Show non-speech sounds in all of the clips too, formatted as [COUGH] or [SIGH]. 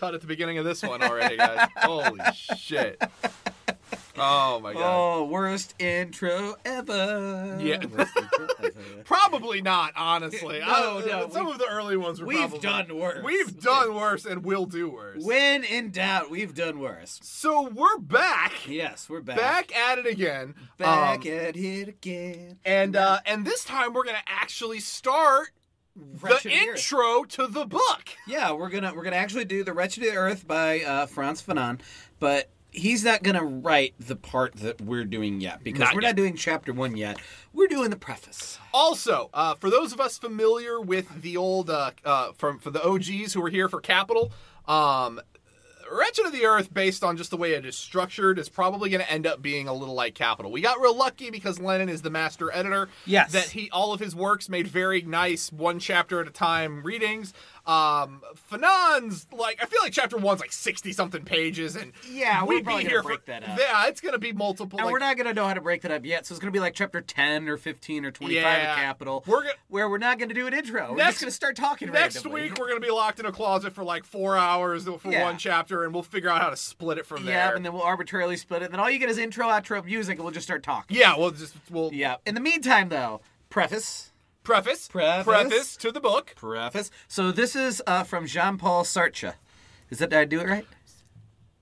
cut at the beginning of this one already, guys. [LAUGHS] Holy shit. Oh my god. Oh, worst intro ever. Yeah. Worst intro ever. [LAUGHS] Probably not, honestly. No, I- no, Some we've- of the early ones were we've probably- done worse. We've done worse and we will do worse. when in doubt, we've done worse. so we're back. Yes, we're back. Back at it again. Back Um, at it again. and uh and this time we're gonna actually start Wretched the intro to the book. Yeah, we're gonna we're gonna actually do the Wretched of the Earth by uh, Frantz Fanon, but he's not gonna write the part that we're doing yet because Not we're yet. not doing chapter one yet. We're doing the preface. Also, uh, for those of us familiar with the old uh, uh, from for the OGs who were here for Capital, um, Wretched of the Earth, based on just the way it is structured, is probably going to end up being a little like Capital. We got real lucky because Lenin is the master editor. Yes. that he all of his works made very nice one chapter at a time readings. Um, Fanon's like I feel like chapter one's like sixty something pages, and Yeah, we're we'd be gonna here break for that up. yeah, it's to be multiple. And like, we're not gonna know how to break that up yet, so it's gonna be like chapter ten or fifteen or twenty five Yeah. of Capital. We're gonna- where we're not gonna do an intro. we're Next- just gonna start talking Next randomly. week, we're to be locked in a closet for like four hours for Yeah. one chapter, and we'll figure out how to split it from Yeah, there. and then we'll arbitrarily split it. And then all you get is intro, outro, music, and we'll just start talking. yeah, we'll just we'll Yeah. In the meantime, though, preface. Preface, Preface. to the book. Preface. So this is uh, from Jean Paul Sartre. Is that did I do it right?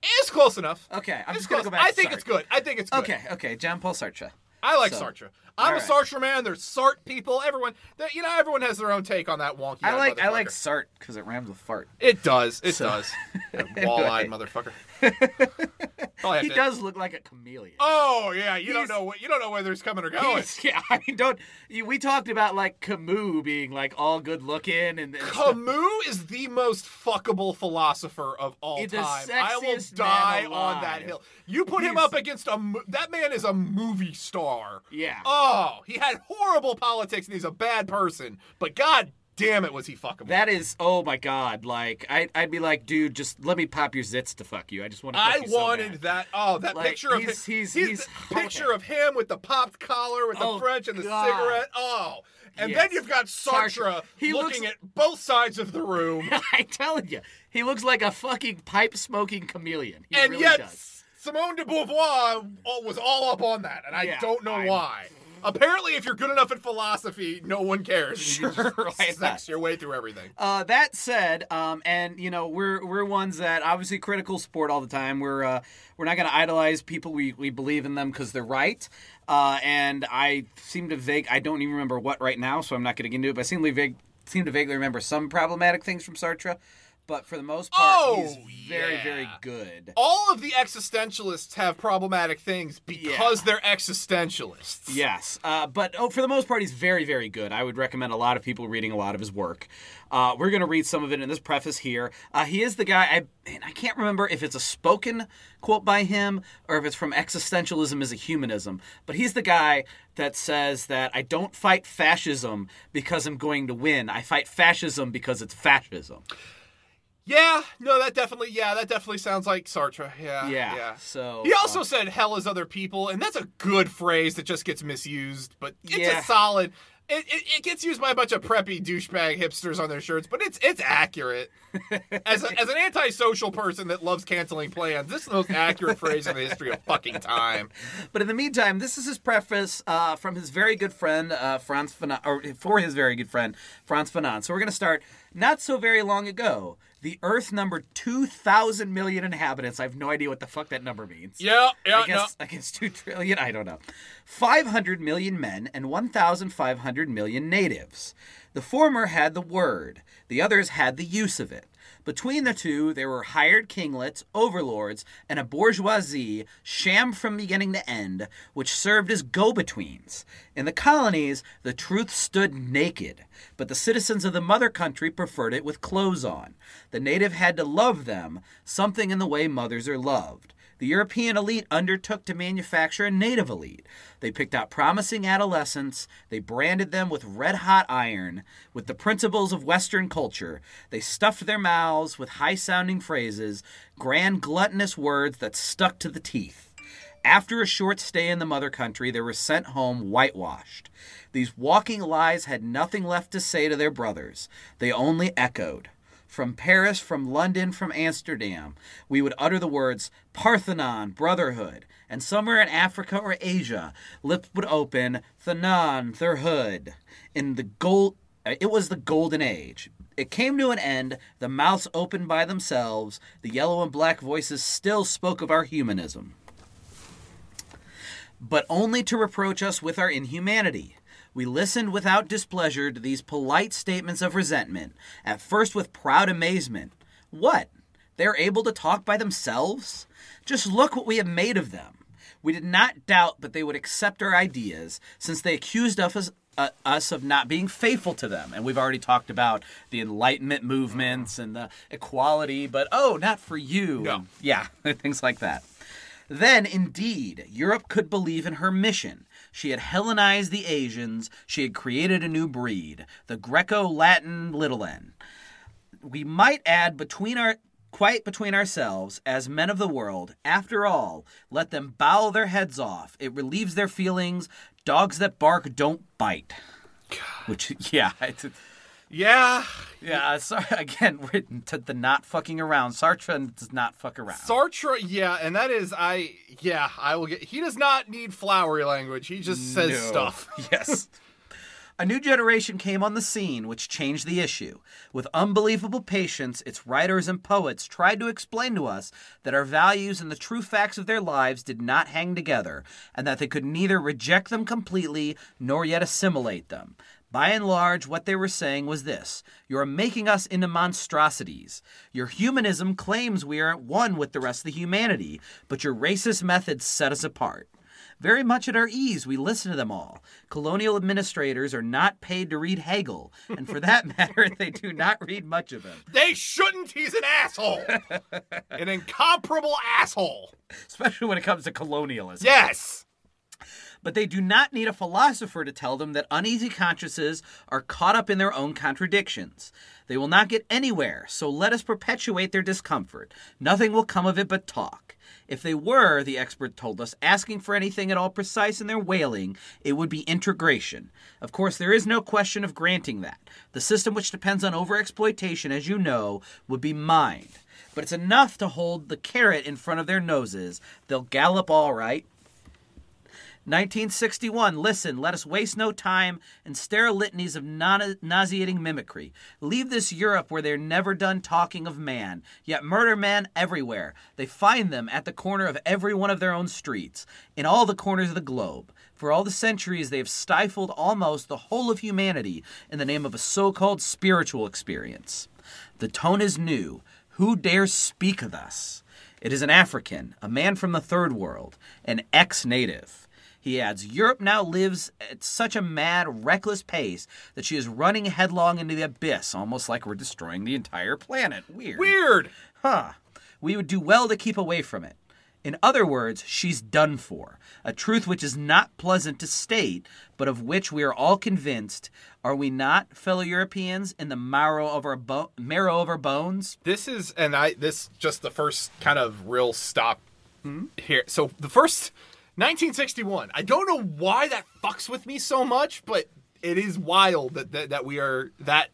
It's close enough. Okay, I'm It's just gonna go back. I think Sartre. it's good. I think it's good. Okay, okay, Jean Paul Sartre. I like So, Sartre. I'm a. Sartre man. There's Sart people. Everyone, that- you know, everyone has their own take on that wonky. I like I like. Sart because it rhymes with fart. It does. It So- does. [LAUGHS] Wall-eyed motherfucker. [LAUGHS] He to- does look like a chameleon. Oh yeah, you don't know what you don't know whether it's coming or going. [LAUGHS] Yeah, I mean, don't. you- We talked about like Camus being like all good looking and, and stuff. Camus is the most fuckable philosopher of all He's time. I will die on that hill. You put him up against a that man is a movie star. Yeah. Oh, Oh, he had horrible politics and he's a bad person. But god damn it, was he fuckable. That is, oh my god! Like I, I'd be like, dude, just let me pop your zits to fuck you. I just want to. I so wanted bad. that. Oh, that Like, picture of he's- him. he's- he's he's- the picture of him with the popped collar, with the Oh, French and the God. cigarette. Oh, and Yes. then you've got Sartre, Sartre. He looking looks- at both sides of the room. [LAUGHS] I'm telling you, he looks like a fucking pipe smoking chameleon. He and really yet does. Simone de Beauvoir uh, was all up on that, and I Yeah, don't know I'm- why. Apparently, if you're good enough at philosophy, no one cares. You Sure, [LAUGHS] why sex your way through everything. Uh, that said, um, and you know we're we're ones that obviously critical support all the time. We're uh, we're not going to idolize people. We we believe in them because they're right. Uh, and I seem to vague. I don't even remember what right now, so I'm not going to get into it. But I seem to vague, seem to vaguely remember some problematic things from Sartre. But for the most part, Oh, he's very yeah. very good. All of the existentialists have problematic things because they're existentialists. Yes, uh, but oh, for the most part, he's very, very good. I would recommend a lot of people reading a lot of his work. Uh, we're going to read some of it in this preface here. Uh, he is the guy. I and I can't remember if it's a spoken quote by him or if it's from Existentialism as a Humanism. But he's the guy that says that I don't fight fascism because I'm going to win. I fight fascism because it's fascism. Yeah, no, that definitely, yeah, that definitely sounds like Sartre. Yeah, Yeah. yeah. So He also uh, said hell is other people, and that's a good phrase that just gets misused, but it's Yeah. a solid. It, it, it gets used by a bunch of preppy douchebag hipsters on their shirts, but it's it's accurate. As, a, [LAUGHS] as an antisocial person that loves canceling plans, this is the most accurate phrase in the history of fucking time. But in the meantime, this is his preface uh, from his very good friend uh, Frantz Fanon, or for his very good friend Frantz Fanon. So we're going to start not so very long ago. The Earth numbered two thousand million inhabitants. I have no idea what the fuck that number means. Yeah, yeah, I guess, I guess two trillion. I don't know. Five hundred million men and one thousand five hundred million natives. The former had the word. The others had the use of it. Between the two, there were hired kinglets, overlords, and a bourgeoisie, sham from beginning to end, which served as go betweens. In the colonies, the truth stood naked, but the citizens of the mother country preferred it with clothes on. The native had to love them, something in the way mothers are loved. The European elite undertook to manufacture a native elite. They picked out promising adolescents. They branded them with red hot iron, with the principles of Western culture. They stuffed their mouths with high sounding phrases, grand gluttonous words that stuck to the teeth. After a short stay in the mother country, they were sent home whitewashed. These walking lies had nothing left to say to their brothers, they only echoed. From Paris, from London, from Amsterdam, we would utter the words Parthenon, brotherhood, and somewhere in Africa or Asia, lips would open, Thanon, their. In the gold, uh, it was the golden age. It came to an end, the mouths opened by themselves, the yellow and black voices still spoke of our humanism. But only to reproach us with our inhumanity. We listened without displeasure to these polite statements of resentment, at first with proud amazement. What? They're able to talk by themselves? Just look what we have made of them. We did not doubt but they would accept our ideas, since they accused us, uh, us of not being faithful to them. And we've already talked about the Enlightenment movements and the equality, but oh, not for you. No. And, yeah, [LAUGHS] things like that. Then, indeed, Europe could believe in her mission. She had Hellenized the Asians, she had created a new breed, the Greco Latin little n. We might add between our quite between ourselves as men of the world after all let them bow their heads off. It relieves their feelings. Dogs that bark don't bite. Which [LAUGHS] yeah it's, Yeah. yeah uh, sorry [LAUGHS] again written to the not fucking around sartre does not fuck around Sartre, yeah, and that is I yeah, I will get he does not need flowery language. He just says No. stuff. [LAUGHS] yes. A new generation came on the scene which changed the issue. With unbelievable patience, its writers and poets tried to explain to us that our values and the true facts of their lives did not hang together, and that they could neither reject them completely nor yet assimilate them. By and large, what they were saying was this You are making us into monstrosities. Your humanism claims we are at one with the rest of the humanity, but your racist methods set us apart. Very much at our ease, we listen to them all. Colonial administrators are not paid to read Hegel, and for that [LAUGHS] matter, they do not read much of him, They shouldn't. He's an asshole. [LAUGHS] an incomparable asshole. especially when it comes to colonialism. Yes. But they do not need a philosopher to tell them that uneasy consciences are caught up in their own contradictions. They will not get anywhere, so let us perpetuate their discomfort. Nothing will come of it but talk. If they were, the expert told us, asking for anything at all precise in their wailing, it would be integration. Of course, there is no question of granting that. The system which depends on overexploitation, as you know, would be mined. But it's enough to hold the carrot in front of their noses. They'll gallop all right. 1961. Listen, let us waste no time and stare litanies of non- nauseating mimicry. Leave this Europe where they're never done talking of man, yet murder man everywhere. They find them at the corner of every one of their own streets, in all the corners of the globe. For all the centuries, they have stifled almost the whole of humanity in the name of a so called spiritual experience. The tone is new. Who dares speak thus? It is an African, a man from the third world, an ex native. He adds, Europe now lives at such a mad, reckless pace that she is running headlong into the abyss, almost like we're destroying the entire planet. Weird. Weird. Huh. We would do well to keep away from it. In other words, she's done for. A truth which is not pleasant to state, but of which we are all convinced. Are we not, fellow Europeans, in the marrow of our bo- marrow of our bones? This is and I this just the first kind of real stop here. So the first 1961. I don't know why that fucks with me so much, but it is wild that that, that we are that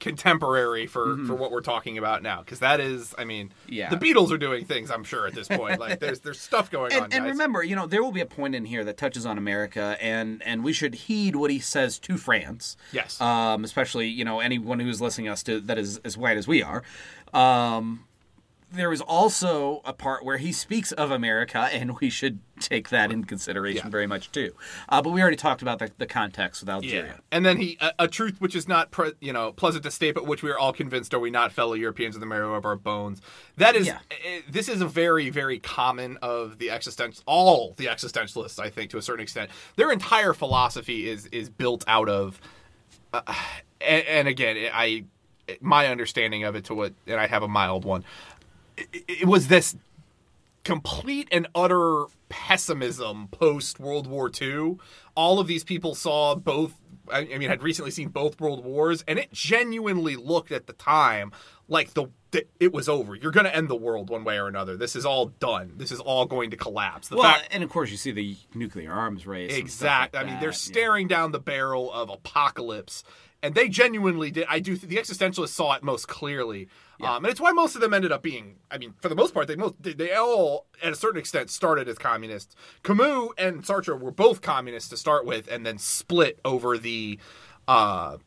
contemporary for for what we're talking about now because that is I mean Yeah. the Beatles are doing things I'm sure at this point like there's there's stuff going on And, and guys. remember, you know, there will be a point in here that touches on America, and and we should heed what he says to France. Yes. Um, especially, you know, anyone who's listening to us to, that is as white as we are. Um, there is also a part where he speaks of America, and we should take that in consideration Yeah. very much too. Uh, but we already talked about the, the context with Algeria. And then he a, a truth which is not pre, you know pleasant to state, but which we are all convinced are we not fellow Europeans in the marrow of our bones. That is Yeah. eh, this is a very very common of the existential all the existentialists I think to a certain extent. Their entire philosophy is is built out of uh, and, and again I my understanding of it to what and I have a mild one. It, it was this complete and utter pessimism post World War II. All of these people saw both, I mean, had recently seen both World Wars, and it genuinely looked at the time like the it was over. You're going to end the world one way or another. This is all done. This is all going to collapse. The Well, fact, and of course, you see the nuclear arms race. Exactly. like I mean, they're that, yeah. staring down the barrel of apocalypse, and they genuinely did. I do. The existentialists saw it most clearly, um, and it's why most of them ended up being. I mean, for the most part, they most they, they all, at a certain extent, started as communists. Camus and Sartre were both communists to start with, and then split over the. Uh,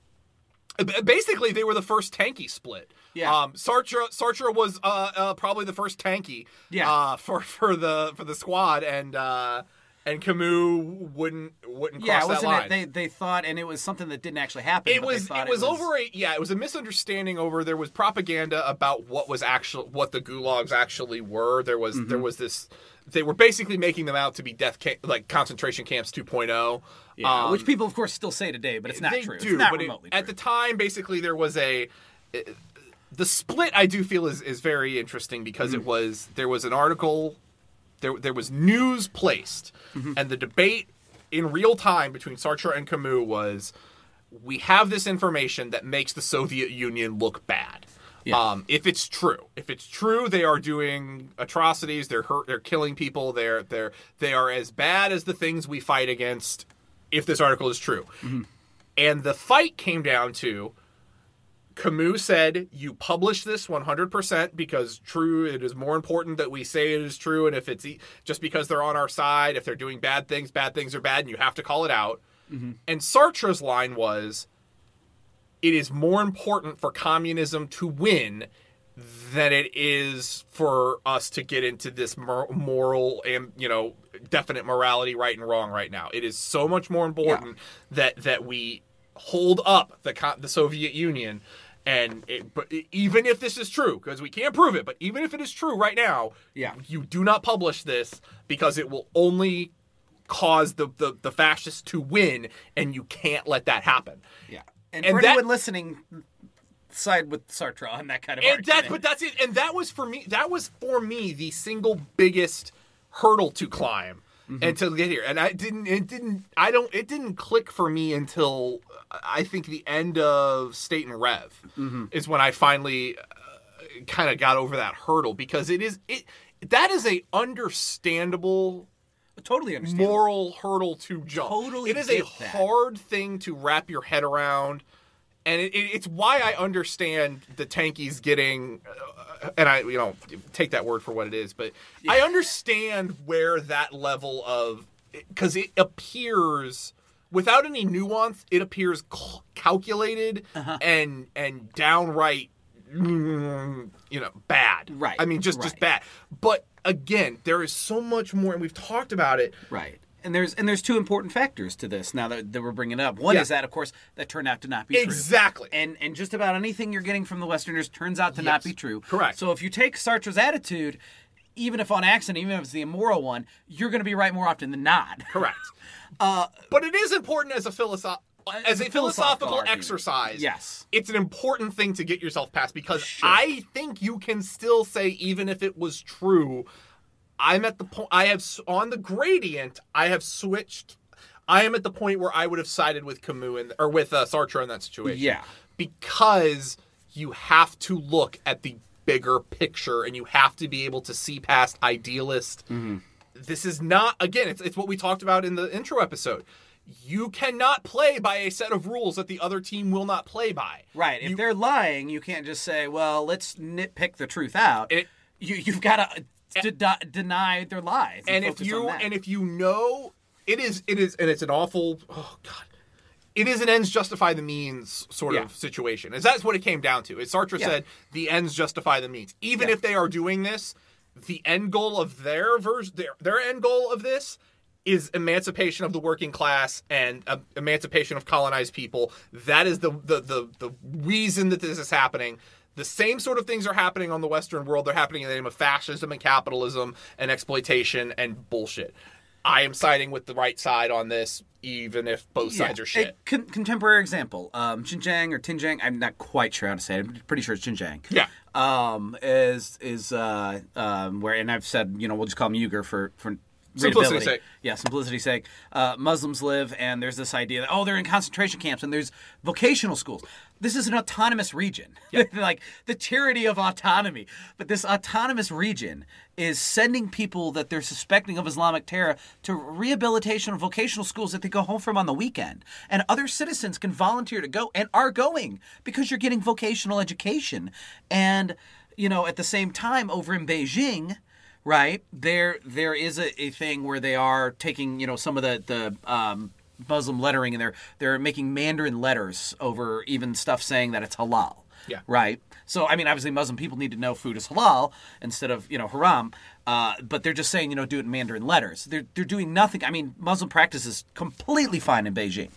basically, they were the first tanky split. Yeah. Um, Sartre Sartre was uh, uh, probably the first tanky. Yeah. Uh, for for the for the squad, and uh, and Camus wouldn't wouldn't Yeah, cross that wasn't line. it? They they thought, and it was something that didn't actually happen. it but they was it was over a yeah it was a misunderstanding over there was propaganda about what was actual what the gulags actually were there was Mm-hmm. there was this they were basically making them out to be death camp, like concentration camps 2.0 Yeah, um, which people, of course, still say today, but it's not they true. do it's not but it- remotely at the time basically there was a the split I do feel is, is very interesting because Mm. it was there was an article there there was news placed Mm-hmm. and the debate in real time between Sartre and Camus was we have this information that makes the Soviet Union look bad. Yeah. Um, if it's true, if it's true, they are doing atrocities. They're hurt. They're killing people. They're they're they are as bad as the things we fight against. If this article is true, and the fight came down to Camus said, "You publish this 100% because true. It is more important that we say it is true, and if it's e- just because they're on our side, if they're doing bad things, bad things are bad, and you have to call it out." Mm-hmm. And Sartre's line was, "It is more important for communism to win." Than it is for us to get into this moral and you know definite morality, right and wrong, right now. It is so much more important that that we hold up the the Soviet Union, and it, but even if this is true, because we can't prove it, but even if it is true right now, Yeah. you do not publish this because it will only cause the, the, the fascists to win, and you can't let that happen. yeah, and, and for that- anyone listening, side with Sartre on that kind of And argument. that, but that's it. And that was for me. That was for me the single biggest hurdle to climb Mm-hmm. and to get here. And I didn't. It didn't. I don't. It didn't click for me until uh, I think the end of State and Rev Mm-hmm. is when I finally uh, kind of got over that hurdle because it is it. That is a understandable totally moral hurdle to jump. Totally it is a that. hard thing to wrap your head around, and it, it, it's why I understand the tankies getting. Uh, and I, you know, take that word for what it is, but I understand where that level of because it appears without any nuance, it appears cal- calculated Uh-huh. and and downright, you know, bad. Right, I mean, just just bad. But again, there is so much more, and we've talked about it. Right. And there's and there's two important factors to this now that, that we're bringing up. One Yeah. is that, of course, that turned out to not be true. Exactly. And and just about anything you're getting from the Westerners turns out to not be true. Correct. So if you take Sartre's attitude, even if on accident, even if it's the immoral one, you're going to be right more often than not. Correct. [LAUGHS] Uh, but it is important as a philosoph- as a a philosophical philosophical exercise. Yes. It's an important thing to get yourself past because Sure. I think you can still say even if it was true, I'm at the point I have on the gradient, I have switched I am at the point where I would have sided with Camus in, or with uh, Sartre in that situation. Yeah. Because you have to look at the bigger picture and you have to be able to see past idealist Mm-hmm. this is not again it's, it's what we talked about in the intro episode you cannot play by a set of rules that the other team will not play by Right. If You- they're lying, you can't just say, "Well, let's nitpick the truth out." It- you you've got to de- deny their lies. and if focus you and if you know it is it is and it's an awful oh god it is an ends justify the means sort Yeah. of situation is that's what it came down to as sartre Yeah. said the ends justify the means even Yeah. if they are doing this the end goal of their version their, their end goal of this is emancipation of the working class and uh, emancipation of colonized people that is the, the the the reason that this is happening the same sort of things are happening on the Western world. They're happening in the name of fascism and capitalism and exploitation and bullshit. I am siding with the right side on this, even if both sides are shit. A con- contemporary example, um, Xinjiang or Tinjiang. I'm not quite sure how to say it. I'm pretty sure it's Xinjiang. Yeah. Um, is is uh, um, where, and I've said, you know, we'll just call him Uyghur for for Simplicity's sake. Yeah, simplicity's sake. Uh, Muslims live, and there's this idea that oh, they're in concentration camps, and there's vocational schools. This is an autonomous region. [LAUGHS] like the tyranny of autonomy. But this autonomous region is sending people that they're suspecting of Islamic terror to rehabilitation and vocational schools that they go home from on the weekend. And other citizens can volunteer to go and are going because you're getting vocational education. And, you know, at the same time, over in Beijing, right, there there is a, a thing where they are taking, you know, some of the, the um, Muslim lettering and they're they're making Mandarin letters over even stuff saying that it's halal. Yeah. Right. So I mean, obviously, Muslim people need to know food is halal instead of you know haram. Uh, but they're just saying you know do it in Mandarin letters. They're they're doing nothing. I mean, Muslim practice is completely fine in Beijing.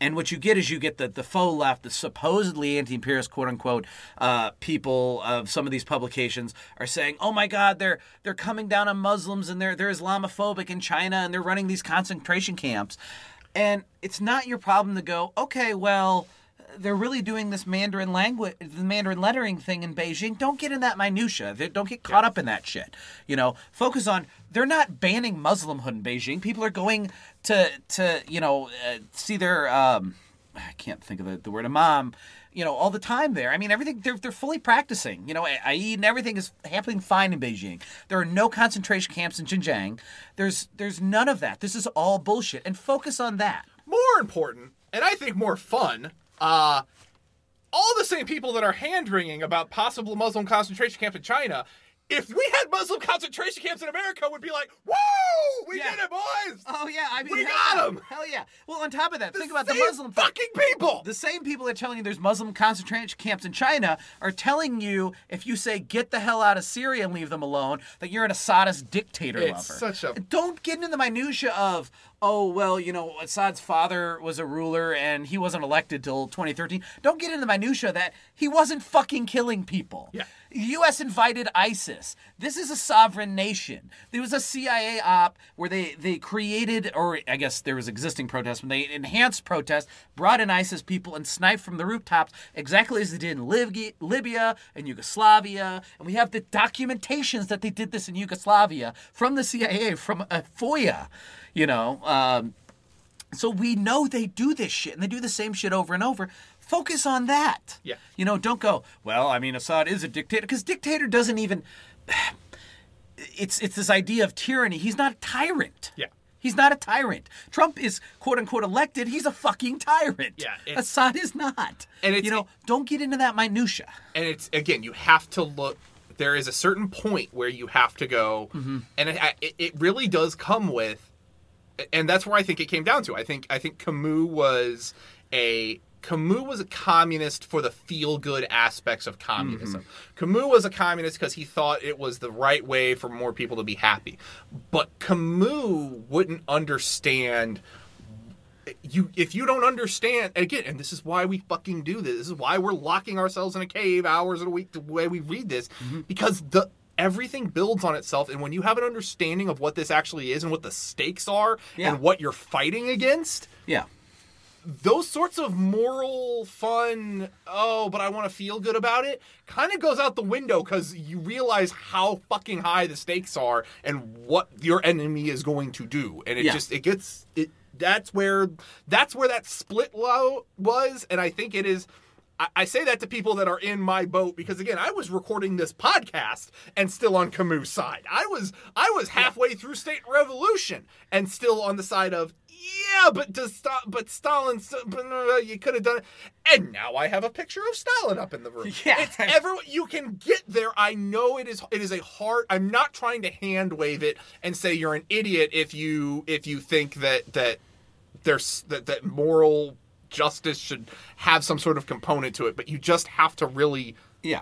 And what you get is you get the, the faux left, the supposedly anti-imperialist quote unquote uh, people of some of these publications are saying, "Oh my God, they're they're coming down on Muslims and they're they're Islamophobic in China and they're running these concentration camps." And it's not your problem to go, okay, well, they're really doing this Mandarin language, the Mandarin lettering thing in Beijing. Don't get in that minutia. Don't get caught up in that shit. You know, focus on. They're not banning Muslimhood in Beijing. People are going to to you know uh, see their. Um, I can't think of the, the word imam. You know, all the time there. I mean, everything they're they're fully practicing. You know, Eid and everything is happening fine in Beijing. There are no concentration camps in Xinjiang. There's there's none of that. This is all bullshit. And focus on that. more important, and I think more fun, uh, all the same people that are hand wringing about possible Muslim concentration camp in China, if we had Muslim concentration camps in America, would be like, whoa, we Yeah. did it, boys! Oh yeah, I mean, We got them. Hell yeah. Well, on top of that, think about the Muslim thing. fucking people! The same people that are telling you there's Muslim concentration camps in China are telling you if you say get the hell out of Syria and leave them alone, that you're an Assadist dictator It's lover. such a- Don't get into the minutia of oh well, you know Assad's father was a ruler and he wasn't elected till 2013. Don't get into the minutia that he wasn't fucking killing people. Yeah. The U.S. invited ISIS. This is a sovereign nation. There was a CIA op where they, they created, or I guess there was existing protests, when they enhanced protests, brought in ISIS people, and sniped from the rooftops exactly as they did in Lib- Libya and Yugoslavia. And we have the documentations that they did this in Yugoslavia from the CIA, from uh, a FOIA, you know. Um, so we know they do this shit and they do the same shit over and over. Focus on that. Yeah. You know, don't go, well, I mean, Assad is a dictator because dictator doesn't even [SIGHS] it's it's this idea of tyranny. He's not a tyrant. Yeah. He's not a tyrant. Trump is quote unquote elected. He's a fucking tyrant. Yeah, Assad is not. And it's- you know, don't get into that minutia. and it's again you have to look there is a certain point where you have to go Mm-hmm. and it, it really does come with and that's where i think it came down to. I think i think camus was a camus was a communist for the feel good aspects of communism. Camus was a communist because he thought it was the right way for more people to be happy. But camus wouldn't understand you if you don't understand again and this is why we fucking do this. This is why we're locking ourselves in a cave hours a week the way we read this. Mm-hmm. because the everything builds on itself and when you have an understanding of what this actually is and what the stakes are Yeah. and what you're fighting against Yeah. those sorts of moral fun oh but i want to feel good about it kind of goes out the window because you realize how fucking high the stakes are and what your enemy is going to do and it Yeah. just it gets it that's where that's where that split low was and i think it is I- I say that to people that are in my boat because again, I was recording this podcast and still on Camus' side. I was I was halfway through State Revolution and still on the side of yeah, but does Sta- but Stalin you could have done it. And now I have a picture of Stalin up in the room. [LAUGHS] Yeah. it's ever you can get there. I know it is it is a hard. I'm not trying to hand wave it and say you're an idiot if you if you think that that there's that, that moral justice should have some sort of component to it, but you just have to really Yeah.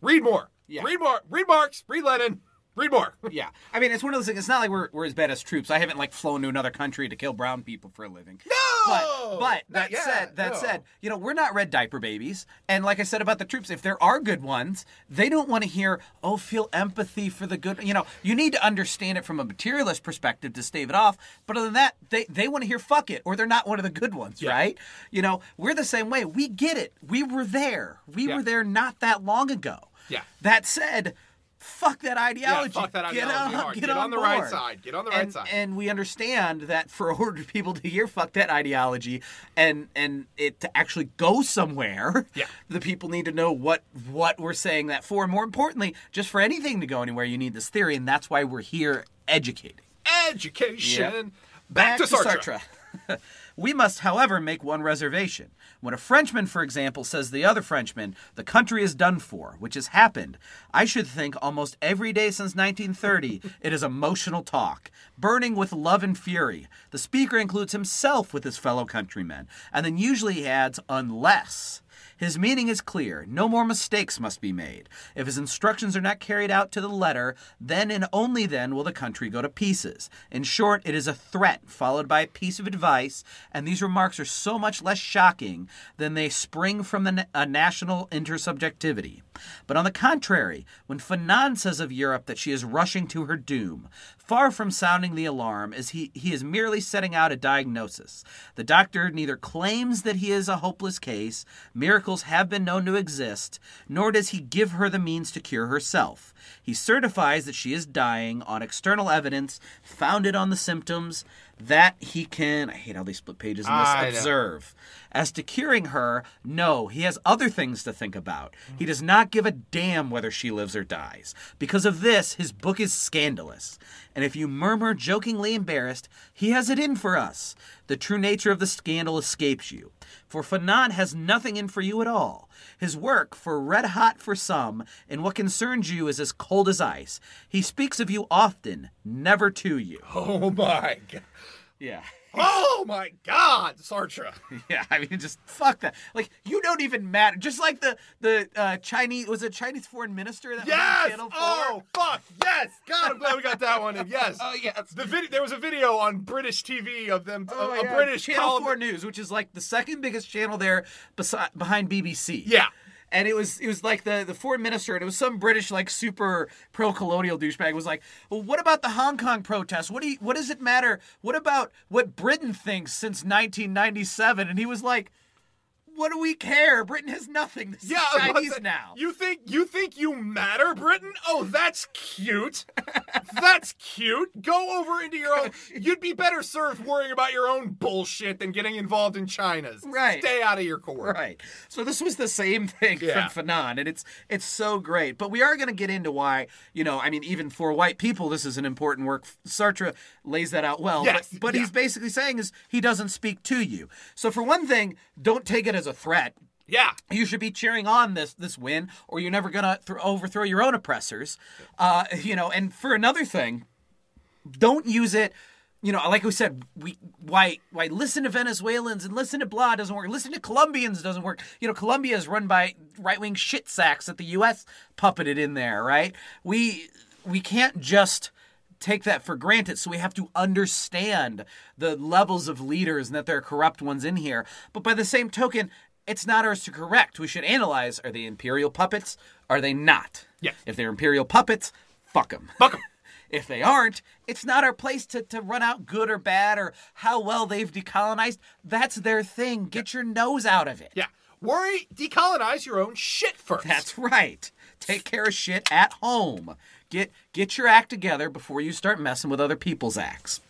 read more. Yeah. Read more. Read Marx. Read Lenin. Read more. [LAUGHS] Yeah. I mean, it's one of those things. It's not like we're, we're as bad as troops. I haven't like flown to another country to kill brown people for a living. No! But but that yet, said, that no. said, you know, we're not red diaper babies. And like I said about the troops, if there are good ones, they don't want to hear, "Oh, feel empathy for the good." You know, you need to understand it from a materialist perspective to stave it off. But other than that, they they want to hear "fuck it" or they're not one of the good ones, right? You know, we're the same way. We get it. We were there. We Yeah. were there not that long ago. Yeah. That said, fuck that ideology. fuck that Get ideology on, hard. Get, Get on, on the right side. Get on the right and, side. And we understand that for [LAUGHS] older people to hear "fuck that ideology" and and it to actually go somewhere, Yeah. the people need to know what what we're saying that for. And more importantly, just for anything to go anywhere, you need this theory, and that's why we're here educating. Education. Back, to Sartre. [LAUGHS] we must, however, make one reservation. When a Frenchman, for example, says the other Frenchman, the country is done for, which has happened, I should think almost every day since 1930, [LAUGHS] it is emotional talk, burning with love and fury. The speaker includes himself with his fellow countrymen, and then usually he adds, unless. His meaning is clear. No more mistakes must be made. If his instructions are not carried out to the letter, then and only then will the country go to pieces. In short, it is a threat followed by a piece of advice, and these remarks are so much less shocking than they spring from the, a uh, national intersubjectivity. But on the contrary, when Fanon says of Europe that she is rushing to her doom, far from sounding the alarm, is he, he is merely setting out a diagnosis. The doctor neither claims that he is a hopeless case, miracles have been known to exist, nor does he give her the means to cure herself. He certifies that she is dying on external evidence founded on the symptoms that he can. I hate how they split pages in this. I know. Observe. As to curing her, no, he has other things to think about. He does not give a damn whether she lives or dies. Because of this, his book is scandalous. And if you murmur jokingly embarrassed, he has it in for us. The true nature of the scandal escapes you. For Fanon has nothing in for you at all. His work, for red hot for some, and what concerns you is as cold as ice. He speaks of you often, never to you. Oh my god. Yeah. Oh my god, Sartre. [LAUGHS] Yeah, I mean, just fuck that. Like, you don't even matter. Just like the the uh, Chinese was a Chinese foreign minister that was on Yes! Channel Four. Oh fuck! Yes! God, I'm glad we got that one in. Yes. [LAUGHS] Oh, yes. The video. There was a video on British TV of them. Oh, a, a yeah. British Channel column- Four News, which is like the second biggest channel there besi- behind BBC. Yeah. And it was it was like the the foreign minister, and it was some British like super pro colonial douchebag was like, well, what about the Hong Kong protests? What do you, what does it matter? What about what Britain thinks since 1997? And he was like, what do we care? Britain has nothing. This Yeah, is I was about to Chinese say, now. You think you think you matter, Britain? Oh, that's cute. [LAUGHS] that's cute. Go over into your own. You'd be better served worrying about your own bullshit than getting involved in China's. Right. Stay out of your court. Right. So this was the same thing Yeah. from Fanon, and it's it's so great. But we are going to get into why you know. I mean, even for white people, this is an important work. Sartre lays that out well. Yes, But, but yeah. he's basically saying is he doesn't speak to you. So for one thing, don't take it as a threat. Yeah. You should be cheering on this this win, or you're never gonna th- overthrow your own oppressors. Uh, you know, and for another thing, don't use it. You know, like we said, we why why listen to Venezuelans and listen to blah doesn't work. Listen to Colombians doesn't work. You know, Colombia is run by right wing shit sacks that the U.S. puppeted in there, right? We we can't just take that for granted. So we have to understand the levels of leaders and that there are corrupt ones in here. But by the same token, it's not ours to correct. We should analyze: Are they imperial puppets? Are they not? Yes. If they're imperial puppets, fuck them. Fuck 'em. [LAUGHS] If they aren't, it's not our place to, to run out good or bad or how well they've decolonized. That's their thing. Get your nose out of it. Yeah. Worry. Decolonize your own shit first. That's right. Take care of shit at home. Get get your act together before you start messing with other people's acts.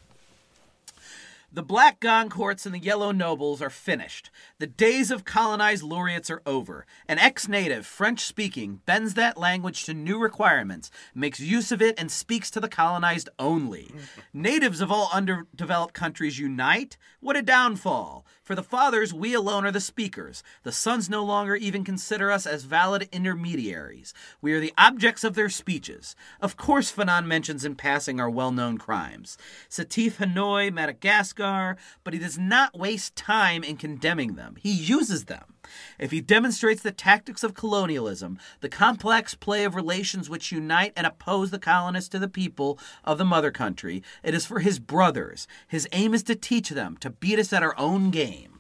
The black Goncourts and the yellow nobles are finished. The days of colonized laureates are over. An ex native, French speaking, bends that language to new requirements, makes use of it, and speaks to the colonized only. Mm-hmm. Natives of all underdeveloped countries unite? What a downfall! For the fathers, we alone are the speakers. The sons no longer even consider us as valid intermediaries. We are the objects of their speeches. Of course, Fanon mentions in passing our well known crimes Setif, Hanoi, Madagascar, but he does not waste time in condemning them. He uses them. If he demonstrates the tactics of colonialism, the complex play of relations which unite and oppose the colonists to the people of the mother country, it is for his brothers. His aim is to teach them, to beat us at our own game.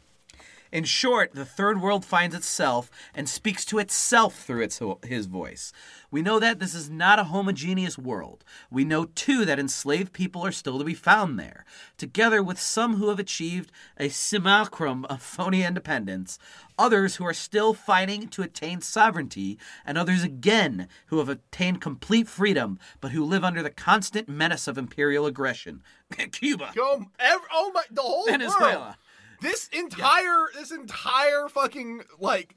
In short, the third world finds itself and speaks to itself through its his voice. We know that this is not a homogeneous world. We know, too, that enslaved people are still to be found there, together with some who have achieved a simulacrum of phony independence, others who are still fighting to attain sovereignty, and others again who have attained complete freedom, but who live under the constant menace of imperial aggression. [LAUGHS] Cuba. Go, ev- oh my, the whole Venezuela. world. This entire, this entire fucking like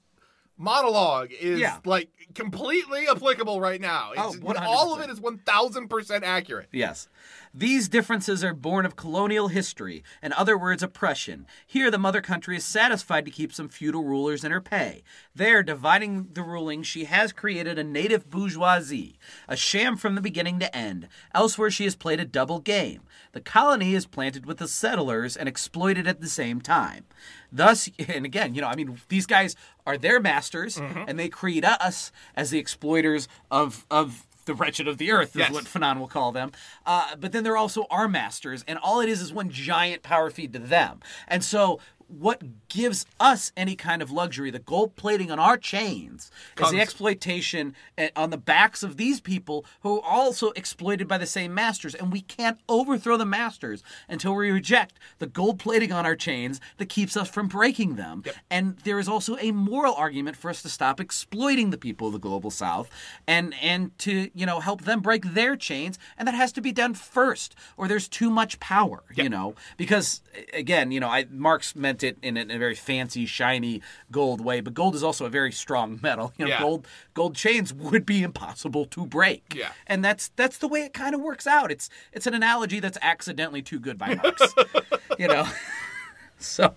monologue is Yeah. like completely applicable right now. It's, Oh, 100%. all of it is one thousand percent accurate. Yes. These differences are born of colonial history, in other words, oppression. Here, the mother country is satisfied to keep some feudal rulers in her pay. There, dividing the ruling, she has created a native bourgeoisie, a sham from the beginning to end. Elsewhere, she has played a double game. The colony is planted with the settlers and exploited at the same time. Thus, [LAUGHS] and again, you know, I mean, these guys are their masters, mm-hmm. and they create us as the exploiters of of the wretched of the earth, is Yes. what Fanon will call them. Uh, but then they're also our masters, and all it is is one giant power feed to them. And so, what gives us any kind of luxury, the gold plating on our chains, is the exploitation eh, on the backs of these people who are also exploited by the same masters. And we can't overthrow the masters until we reject the gold plating on our chains that keeps us from breaking them. And there is also a moral argument for us to stop exploiting the people of the global south and and to, you know, help them break their chains. And that has to be done first, or there's too much power, you know, because again, you know, I Marx meant it in a, in a very fancy, shiny gold way, but gold is also a very strong metal. You know, Yeah. gold gold chains would be impossible to break. Yeah. And that's that's the way it kind of works out. It's it's an analogy that's accidentally too good by Marx. [LAUGHS] you know. [LAUGHS] so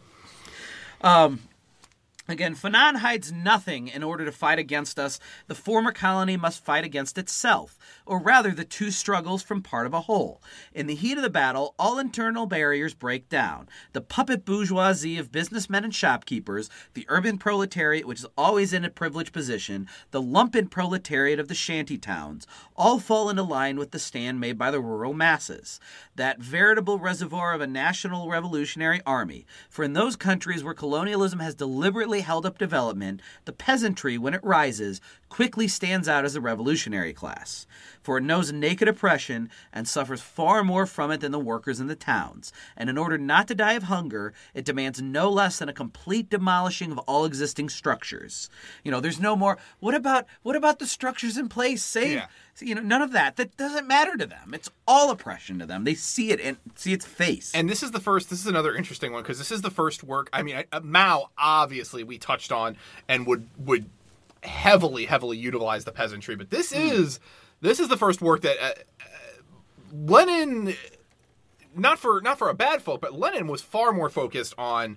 um Again, Fanon hides nothing in order to fight against us. The former colony must fight against itself, or rather, the two struggles from part of a whole. In the heat of the battle, all internal barriers break down. The puppet bourgeoisie of businessmen and shopkeepers, the urban proletariat, which is always in a privileged position, the lumpen proletariat of the shanty towns, all fall into line with the stand made by the rural masses. That veritable reservoir of a national revolutionary army. For in those countries where colonialism has deliberately held up development, the peasantry, when it rises, quickly stands out as a revolutionary class. For it knows naked oppression and suffers far more from it than the workers in the towns. And in order not to die of hunger, it demands no less than a complete demolishing of all existing structures. You know, there's no more. What about what about the structures in place? Save Yeah. you know none of that. That doesn't matter to them. It's all oppression to them. They see it and see its face. And this is the first. This is another interesting one because this is the first work. I mean, I, uh, Mao obviously we touched on and would would heavily heavily utilize the peasantry, but this is this is the first work that uh, uh, Lenin, not for not for a bad folk, but Lenin was far more focused on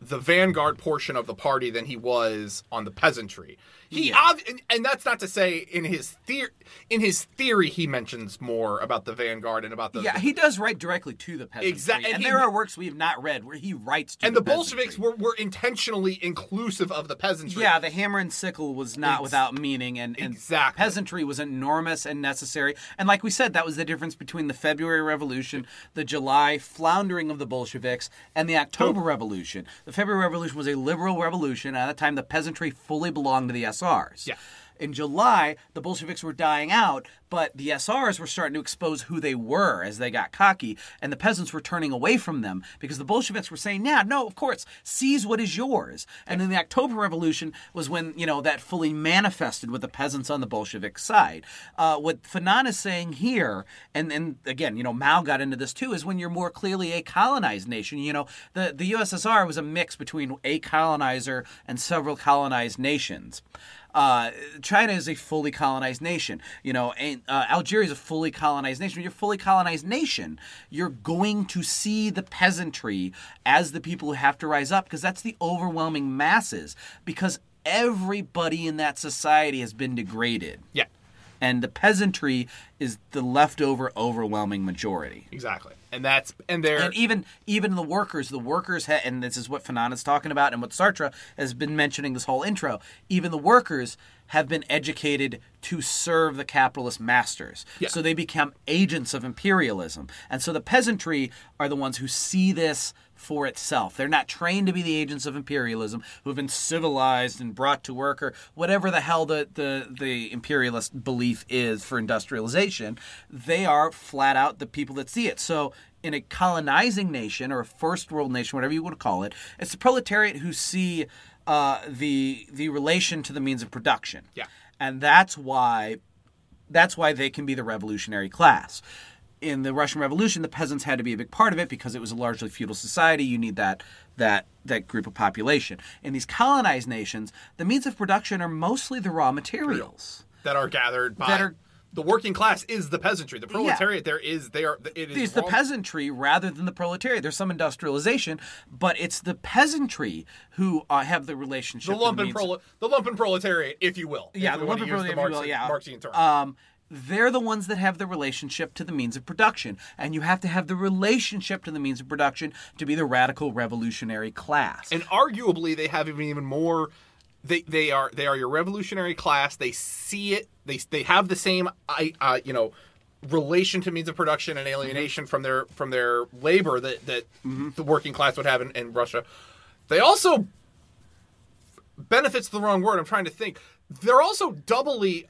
the vanguard portion of the party than he was on the peasantry. He Yeah. ob- and, and that's not to say in his theory in his theory he mentions more about the vanguard and about the yeah, he does write directly to the peasantry. Exact- and And, he- there are works we have not read where he writes to and the, peasantry. Bolsheviks were, were intentionally inclusive of the peasantry. Yeah, the hammer and sickle was not Ex- without meaning, and, and Exactly. peasantry was enormous and necessary. And like we said, that was the difference between the February Revolution, the July floundering of the Bolsheviks, and the October Revolution. The February Revolution was a liberal revolution. At that time, the peasantry fully belonged to the SRs. Yeah. In July, the Bolsheviks were dying out, but the SRs were starting to expose who they were as they got cocky, and the peasants were turning away from them because the Bolsheviks were saying, "Yeah, no, of course, seize what is yours." And then the October Revolution was when you know that fully manifested with the peasants on the Bolshevik side. Uh, what Fanon is saying here, and and again, you know, Mao got into this too, is when you're more clearly a colonized nation. You know, the the USSR was a mix between a colonizer and several colonized nations. Uh, China is a fully colonized nation. You know, uh, Algeria is a fully colonized nation. When you're a fully colonized nation, you're going to see the peasantry as the people who have to rise up because that's the overwhelming masses. Because everybody in that society has been degraded, Yeah, and the peasantry is the leftover overwhelming majority. exactly. And that's and they're And even even the workers, the workers, ha- and this is what Fanon is talking about, and what Sartre has been mentioning this whole intro. Even the workers have been educated to serve the capitalist masters. Yeah. So they become agents of imperialism. And so the peasantry are the ones who see this for itself. They're not trained to be the agents of imperialism who have been civilized and brought to work or whatever the hell the, the, the imperialist belief is for industrialization. They are flat out the people that see it. So in a colonizing nation or a first world nation, whatever you want to call it, it's the proletariat who see uh, the the relation to the means of production. Yeah. And that's why that's why they can be the revolutionary class. In the Russian Revolution, the peasants had to be a big part of it because it was a largely feudal society. You need that that that group of population. In these colonized nations, the means of production are mostly the raw materials. that are gathered by That are- the working class is the peasantry. The proletariat there is they are it is It's the peasantry rather than the proletariat. There's some industrialization, but it's the peasantry who uh, have the relationship. the lumpen prole, the lumpen proletariat, if you will. yeah, the lumpen proletariat, the if you will, yeah. Marxian term. Um, they're the ones that have the relationship to the means of production, and you have to have the relationship to the means of production to be the radical revolutionary class. and arguably they have even even more they they are they are your revolutionary class. They see it. They they have the same i uh, you know relation to means of production and alienation from their from their labor that that mm-hmm. the working class would have in, in Russia. They also benefits the wrong word i'm trying to think. They're also doubly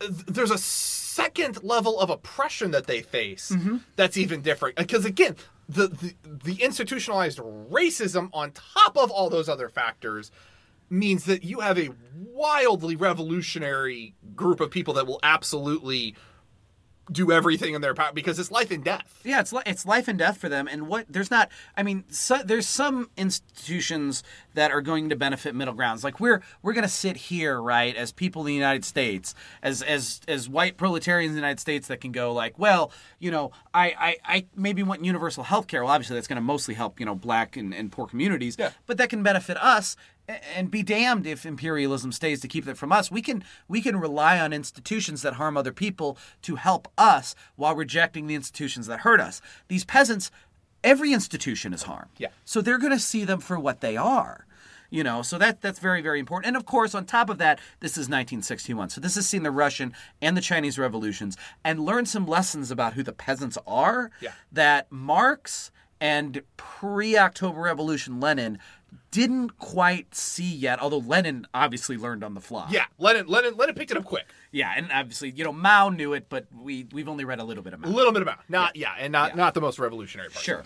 there's a second level of oppression that they face mm-hmm. that's even different. Uh, because again the, the the institutionalized racism on top of all those other factors means that you have a wildly revolutionary group of people that will absolutely do everything in their power because it's life and death Yeah, it's li- it's life and death for them. And what there's not. I mean, so, there's some institutions that are going to benefit middle grounds. Like we're we're going to sit here, right, as people in the United States, as as as white proletarians in the United States that can go like, well, you know, I I, I maybe want universal health care. Well, obviously that's going to mostly help you know black and, and poor communities. Yeah. But that can benefit us. And be damned if imperialism stays to keep that from us. We can we can rely on institutions that harm other people to help us while rejecting the institutions that hurt us. These peasants, every institution is harmed. Yeah. So they're going to see them for what they are. You know, so that that's very very important. And of course, on top of that, this is 1961. So this has seen the Russian and the Chinese revolutions and learned some lessons about who the peasants are Yeah. that Marx and pre-October Revolution Lenin didn't quite see yet, although Lenin obviously learned on the fly. yeah lenin lenin lenin picked it up quick Yeah, and obviously, you know, Mao knew it, but we we've only read a little bit of Mao. a little bit about not yeah, and not not the most revolutionary part Sure.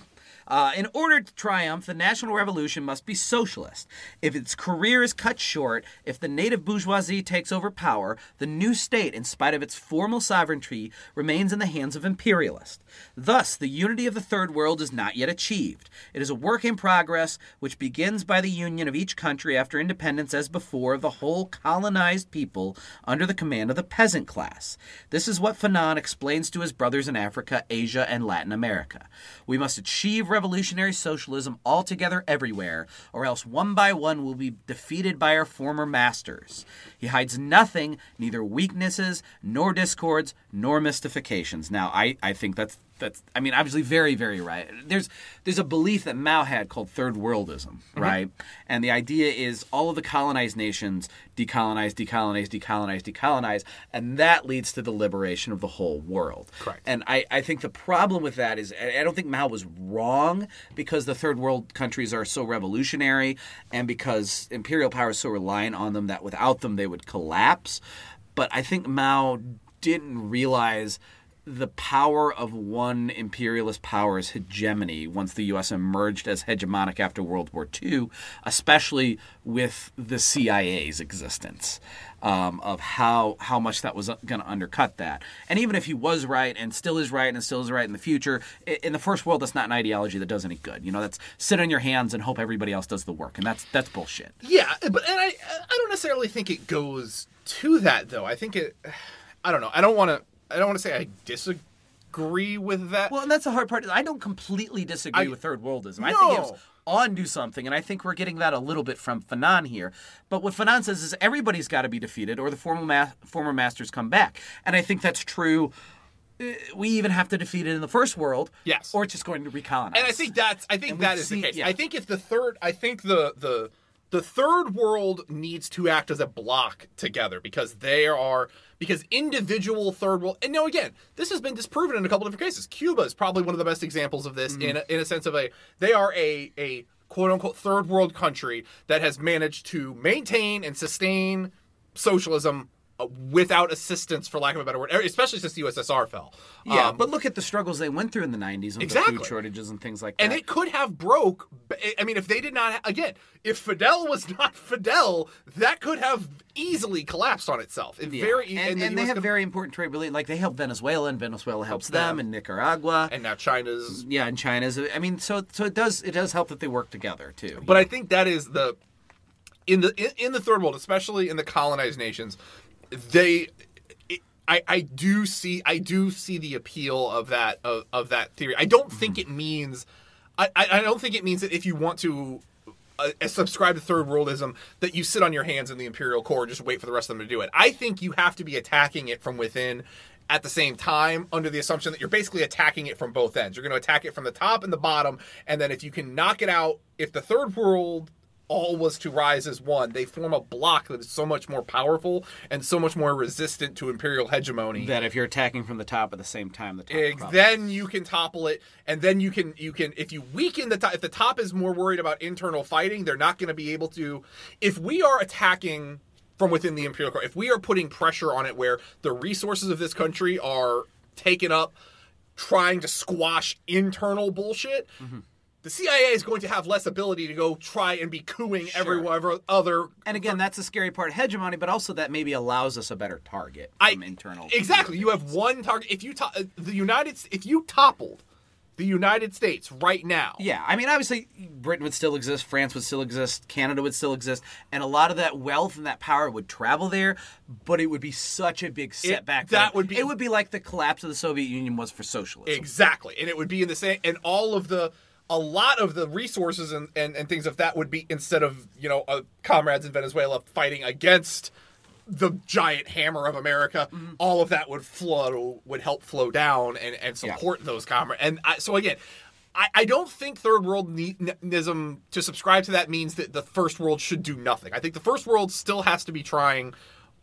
Uh, in order to triumph, the national revolution must be socialist. If its career is cut short, if the native bourgeoisie takes over power, the new state, in spite of its formal sovereignty, remains in the hands of imperialists. Thus, the unity of the Third World is not yet achieved. It is a work in progress which begins by the union of each country after independence as before of the whole colonized people under the command of the peasant class. This is what Fanon explains to his brothers in Africa, Asia, and Latin America. We must achieve revolutionary socialism altogether everywhere, or else one by one we'll be defeated by our former masters. He hides nothing, neither weaknesses, nor discords, nor mystifications. Now, I, I think that's that's I mean obviously very very right. There's there's a belief that Mao had called third worldism, mm-hmm. right? And the idea is all of the colonized nations decolonize, decolonize, decolonize, decolonize, and that leads to the liberation of the whole world. Correct. And I, I think the problem with that is I I don't think Mao was wrong because the third world countries are so revolutionary and because imperial power is so reliant on them that without them they would collapse. But I think Mao didn't realize the power of one imperialist power's hegemony once the U.S. emerged as hegemonic after World War II, especially with the CIA's existence, um, of how how much that was going to undercut that. And even if he was right and still is right and still is right in the future, in the first world, that's not an ideology that does any good. You know, that's sit on your hands and hope everybody else does the work, and that's that's bullshit. Yeah, but and I I don't necessarily think it goes to that though. I think it I don't know. I don't want to I don't want to say I disagree with that. Well, and that's the hard part. I don't completely disagree I- with third worldism. I think No. on onto something, and I think we're getting that a little bit from Fanon here. But what Fanon says is everybody's got to be defeated, or the former ma- former masters come back, and I think that's true. Uh, We even have to defeat it in the first world, Yes. or it's just going to recolonize. and I think that's I think And that is seen- the case. yeah. I think if the third I think the the the third world needs to act as a block together because they are because individual third world and now again this has been disproven in a couple different cases. Cuba is probably one of the best examples of this mm-hmm. in, a, in a sense of a they are a a quote unquote third world country that has managed to maintain and sustain socialism without assistance for lack of a better word especially since the ussr fell Yeah, Um, but look at the struggles they went through in the 90s with Exactly. food shortages and things like that. and it could have broke i mean if they did not again if fidel was [LAUGHS] not fidel that could have easily collapsed on itself It Yeah. very and, the and they have could- very important trade relations. Like they help Venezuela, and Venezuela helps them, them. and Nicaragua. and now china's yeah, and China's. I mean, so so it does it does help that they work together too. But I think that is the in the in, in the third world, especially in the colonized nations, they. I, I do see I do see the appeal of that of, of that theory. I don't think it means I, I don't think it means that if you want to uh, subscribe to third worldism that you sit on your hands in the imperial core and just wait for the rest of them to do it. I think you have to be attacking it from within at the same time under the assumption that you're basically attacking it from both ends. You're going to attack it from the top and the bottom and then if you can knock it out if the third world all was to rise as one, they form a block that is so much more powerful and so much more resistant to imperial hegemony. that if you're attacking from the top at the same time, the top crumbles. then you can topple it, and then you can you can if you weaken the top. If the top is more worried about internal fighting, they're not going to be able to. If we are attacking from within the imperial core, if we are putting pressure on it, where the resources of this country are taken up, trying to squash internal bullshit. Mm-hmm. The CIA is going to have less ability to go try and be cooing every every other And again, that's the scary part of hegemony, but also that maybe allows us a better target I- from internal. Exactly. You have one target. If you to- uh, the United, if you toppled the United States right now, Yeah, I mean, obviously, Britain would still exist, France would still exist, Canada would still exist, and a lot of that wealth and that power would travel there. But it would be such a big setback. for that would be- It would be like the collapse of the Soviet Union was for socialism. exactly, and it would be in the same, and all of the. A lot of the resources and, and, and things of that would be instead of you know uh, comrades in Venezuela fighting against the giant hammer of America, Mm-hmm. all of that would flow would help flow down and, and support those comrades. And I, so again, I, I don't think third worldism to subscribe to that means that the first world should do nothing. I think the first world still has to be trying.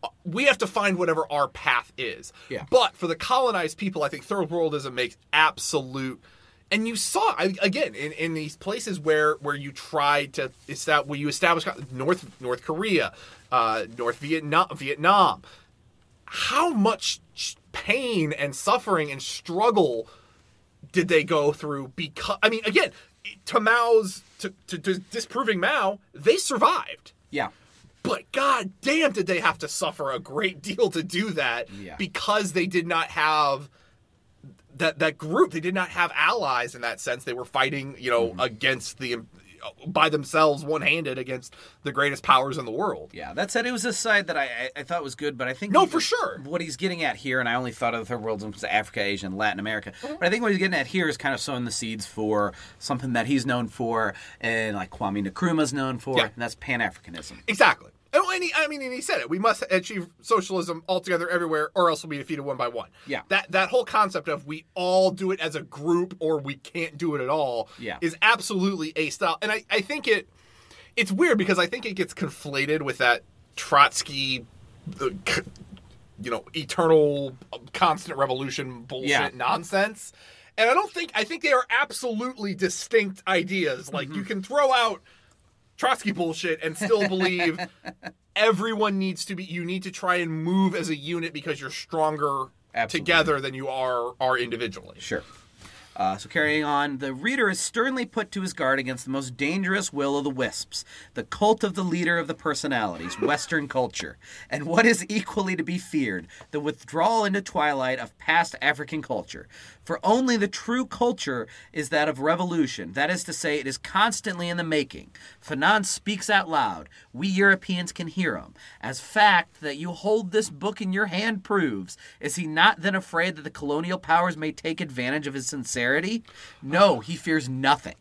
uh, We have to find whatever our path is. Yeah. But for the colonized people, I think third worldism makes absolute. And you saw again in, in these places where where you tried to establish where you establish North North Korea, uh, North Vietnam, Vietnam. How much pain and suffering and struggle did they go through? Because I mean, again, to Mao's to, to, to disproving Mao, they survived. Yeah. But god damn did they have to suffer a great deal to do that Yeah. because they did not have that that group they did not have allies in that sense they were fighting you know Mm-hmm. against the by themselves one-handed against the greatest powers in the world Yeah, that said, it was a side that I, I, thought was good, but I think No, he- for sure. What he's getting at here, and I only thought of the third world as Africa, Asia, and Latin America, Mm-hmm. but I think what he's getting at here is kind of sowing the seeds for something that he's known for, and like Kwame Nkrumah's known for, Yeah. and that's Pan Africanism. exactly and, and he, I mean, and he said it. We must achieve socialism altogether everywhere, or else we'll be defeated one by one. Yeah. That that whole concept of we all do it as a group, or we can't do it at all, Yeah. is absolutely a style. And I, I think it, it's weird because I think it gets conflated with that Trotsky, c- you know, eternal, uh, constant revolution bullshit Yeah. nonsense. And I don't think I think they are absolutely distinct ideas. Like Mm-hmm. you can throw out Trotsky bullshit and still believe [LAUGHS] everyone needs to be you need to try and move as a unit because you're stronger Absolutely. together than you are are individually. Sure. Uh, so carrying on, the reader is sternly put to his guard against the most dangerous will of the wisps, the cult of the leader of the personalities, [LAUGHS] Western culture, and what is equally to be feared, the withdrawal into twilight of past African culture. For only the true culture is that of revolution. That is to say, it is constantly in the making. Fanon speaks out loud. We Europeans can hear him. As fact that you hold this book in your hand proves, is he not then afraid that the colonial powers may take advantage of his sincerity? No, he fears nothing.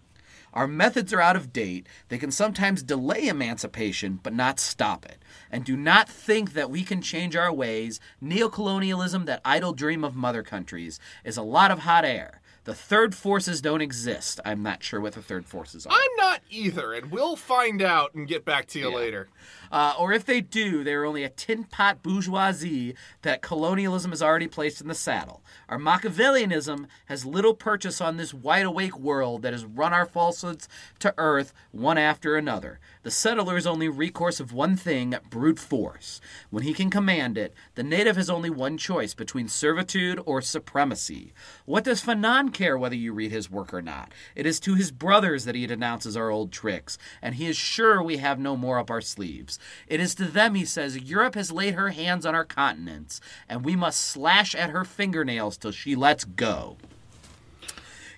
Our methods are out of date. They can sometimes delay emancipation, but not stop it. And do not think that we can change our ways. Neocolonialism, that idle dream of mother countries, is a lot of hot air. The third forces don't exist. I'm not sure what the third forces are. I'm not either, and we'll find out and get back to you later. Uh, or if they do, they're only a tin pot bourgeoisie that colonialism has already placed in the saddle. Our Machiavellianism has little purchase on this wide awake world that has run our falsehoods to earth one after another. The settler's only recourse of one thing brute force. When he can command it, the native has only one choice between servitude or supremacy. What does Fanon care whether you read his work or not? It is to his brothers that he denounces our old tricks, and he is sure we have no more up our sleeves. It is to them, he says, Europe has laid her hands on our continents, and we must slash at her fingernails till she lets go.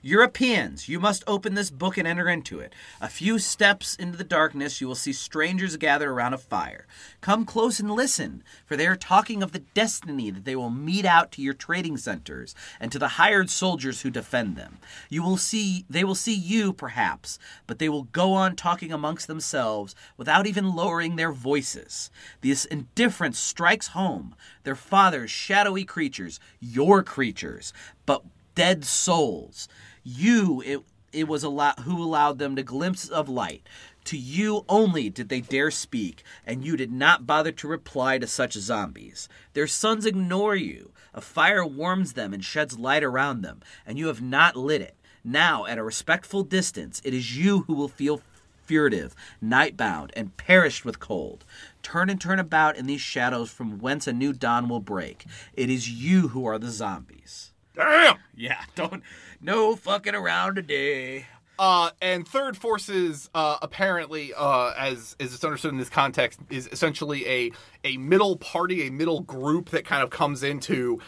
Europeans, you must open this book and enter into it. A few steps into the darkness, you will see strangers gathered around a fire. Come close and listen, for they are talking of the destiny that they will mete out to your trading centers and to the hired soldiers who defend them. You will see, they will see you, perhaps, but they will go on talking amongst themselves without even lowering their voices. This indifference strikes home. Their fathers, shadowy creatures, your creatures, but dead souls. You, it, it was allow- who allowed them to glimpse of light. To you only did they dare speak, and you did not bother to reply to such zombies. Their sons ignore you. A fire warms them and sheds light around them, and you have not lit it. Now, at a respectful distance, it is you who will feel furtive, nightbound, and perished with cold. Turn and turn about in these shadows from whence a new dawn will break. It is you who are the zombies. Damn! Yeah, [LAUGHS] don't no fucking around today. Uh, and third forces, uh, apparently, uh, as as it's understood in this context, is essentially a a middle party, a middle group that kind of comes in to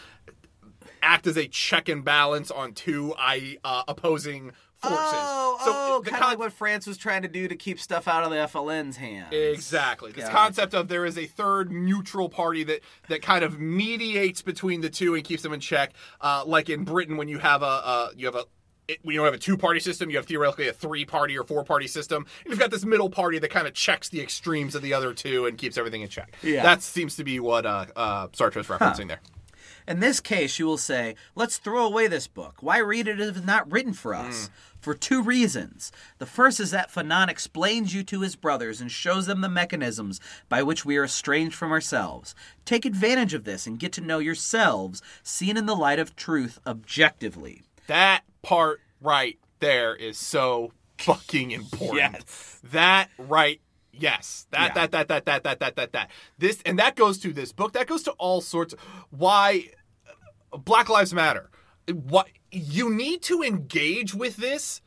act as a check and balance on two I uh, opposing forces. Oh, So oh, kind of con- like what France was trying to do to keep stuff out of the FLN's hands. Exactly. This concept of there is a third neutral party that that kind of mediates between the two and keeps them in check. Uh, like in Britain, when you have a uh, you have a it, we don't have a two party system. You have theoretically a three party or four party system. And you've got this middle party that kind of checks the extremes of the other two and keeps everything in check. Yeah. That seems to be what uh, uh, Sartre's referencing there. In this case, you will say, let's throw away this book. Why read it if it's not written for us? For two reasons. The first is that Fanon explains you to his brothers and shows them the mechanisms by which we are estranged from ourselves. Take advantage of this and get to know yourselves, seen in the light of truth objectively. That part right there is so fucking important. [LAUGHS] Yes. That right yes. That, Yeah. that that that that that that that that. This and that goes to this book. That goes to all sorts Of, why Black Lives Matter. What you need to engage with this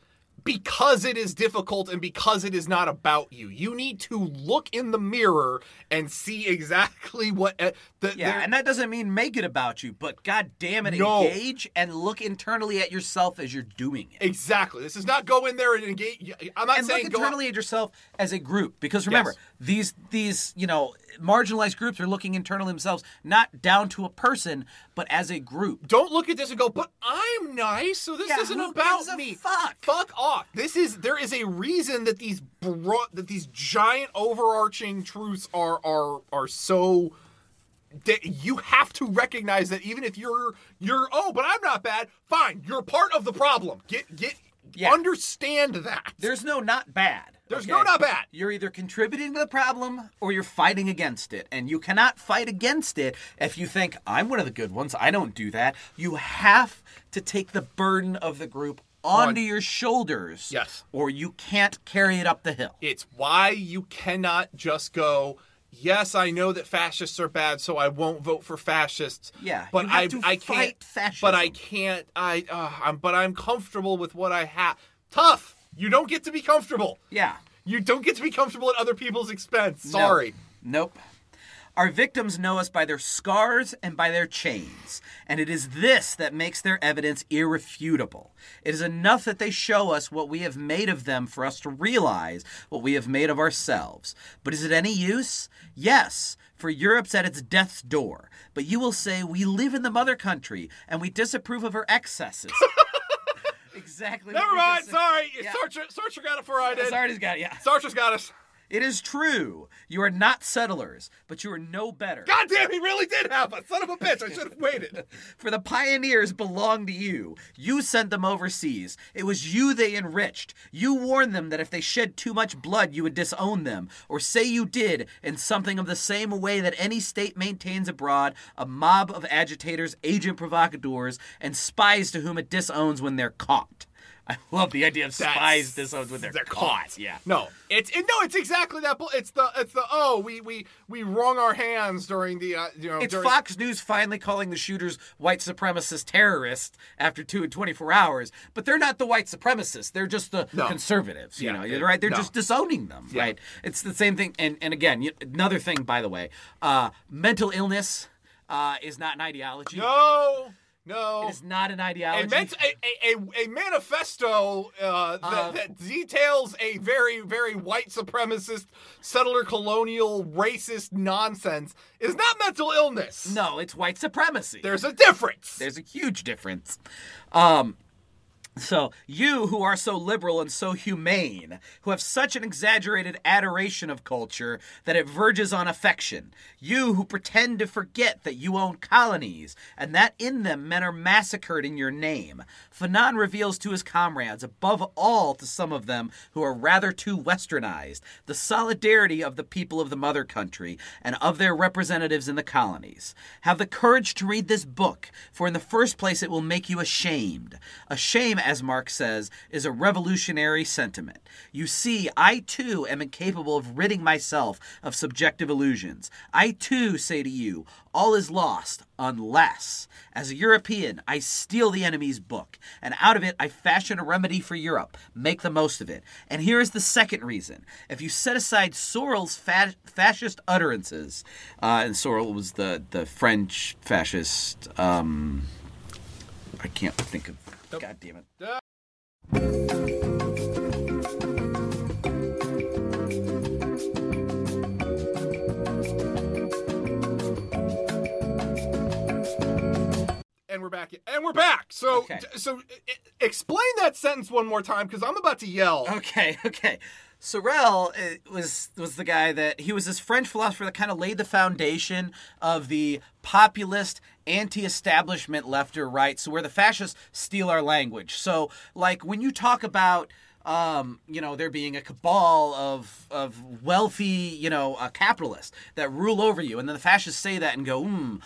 because it is difficult and because it is not about you. You need to look in the mirror and see exactly what the Yeah, and that doesn't mean make it about you, but god damn it, No. engage and look internally at yourself as you're doing it. exactly. This is not go in there and engage. I'm not and saying look out- internally at yourself as a group because remember Yes. these these you know marginalized groups are looking internally themselves not down to a person but as a group don't look at this and go, but I'm nice, so this Yeah, isn't about me. fuck? Fuck off. This is there is a reason that these bro- that these giant overarching truths are are are so you have to recognize that even if you're you're oh, but I'm not bad. Fine, you're part of the problem. Get get Yeah. understand that. there's no not bad There's no not bad. you're either contributing to the problem or you're fighting against it and you cannot fight against it if you think i'm one of the good ones i don't do that you have to take the burden of the group onto On- your shoulders Yes. or you can't carry it up the hill It's why you cannot just go, yes, I know that fascists are bad, so I won't vote for fascists. Yeah, but I I fight can't. But I can't. I uh, I'm, but I'm comfortable with what I have. Tough. You don't get to be comfortable. yeah You don't get to be comfortable at other people's expense. Sorry. Nope. Our victims know us by their scars and by their chains, and it is this that makes their evidence irrefutable. It is enough that they show us what we have made of them for us to realize what we have made of ourselves. But is it any use? Yes, for Europe's at its death's door. But you will say, We live in the mother country, and we disapprove of her excesses. [LAUGHS] exactly. Never mind. Sorry. Yeah. Sartre, Sartre got it for I did. Sartre's got it, yeah. Sartre's got us. It is true. You are not settlers, but you are no better. God damn, he really did have us. Son of a bitch. I should have waited. [LAUGHS] For the pioneers belong to you. You sent them overseas. It was you they enriched. You warned them that if they shed too much blood, you would disown them, or say you did in something of the same way that any state maintains abroad a mob of agitators, agent provocateurs, and spies to whom it disowns when they're caught. I love the idea of spies disowned when they're, They're caught. caught. Yeah. No, it's it, no, it's exactly that. It's the it's the oh we we we wrung our hands during the uh, you know It's during, Fox News finally calling the shooters white supremacist terrorists after two and 24 hours, but they're not the white supremacists. They're just the No. conservatives, you Yeah, know, they- right? They're no. just disowning them, Yeah. right? It's the same thing. And, and again, another thing, by the way, uh, mental illness uh, is not an ideology. No, no. It is not an ideology. a, a, a, a manifesto uh, that, Uh, that details a very, very white supremacist, settler colonial, racist nonsense is not mental illness. no, it's white supremacy. There's a difference. There's a huge difference. Um, so, you who are so liberal and so humane, who have such an exaggerated adoration of culture that it verges on affection, you who pretend to forget that you own colonies and that in them men are massacred in your name, Fanon reveals to his comrades, above all to some of them who are rather too westernized, the solidarity of the people of the mother country and of their representatives in the colonies. Have the courage to read this book, for in the first place it will make you ashamed. A shame, as Marx says, is a revolutionary sentiment. You see, I too am incapable of ridding myself of subjective illusions. I too say to you, all is lost unless, as a European, I steal the enemy's book, and out of it I fashion a remedy for Europe. Make the most of it. And here is the second reason. If you set aside Sorel's fa- fascist utterances, uh, and Sorel was the, the French fascist, um, I can't think of. God damn it. and we're back. And we're back. So, Okay. so explain that sentence one more time because I'm about to yell. Okay, [LAUGHS] okay. Sorel uh, was was the guy that he was this French philosopher that kind of laid the foundation of the populist anti-establishment left or right. So where the fascists steal our language. So like when you talk about um, you know, there being a cabal of of wealthy, you know, uh, capitalists that rule over you, and then the fascists say that and go, hmm,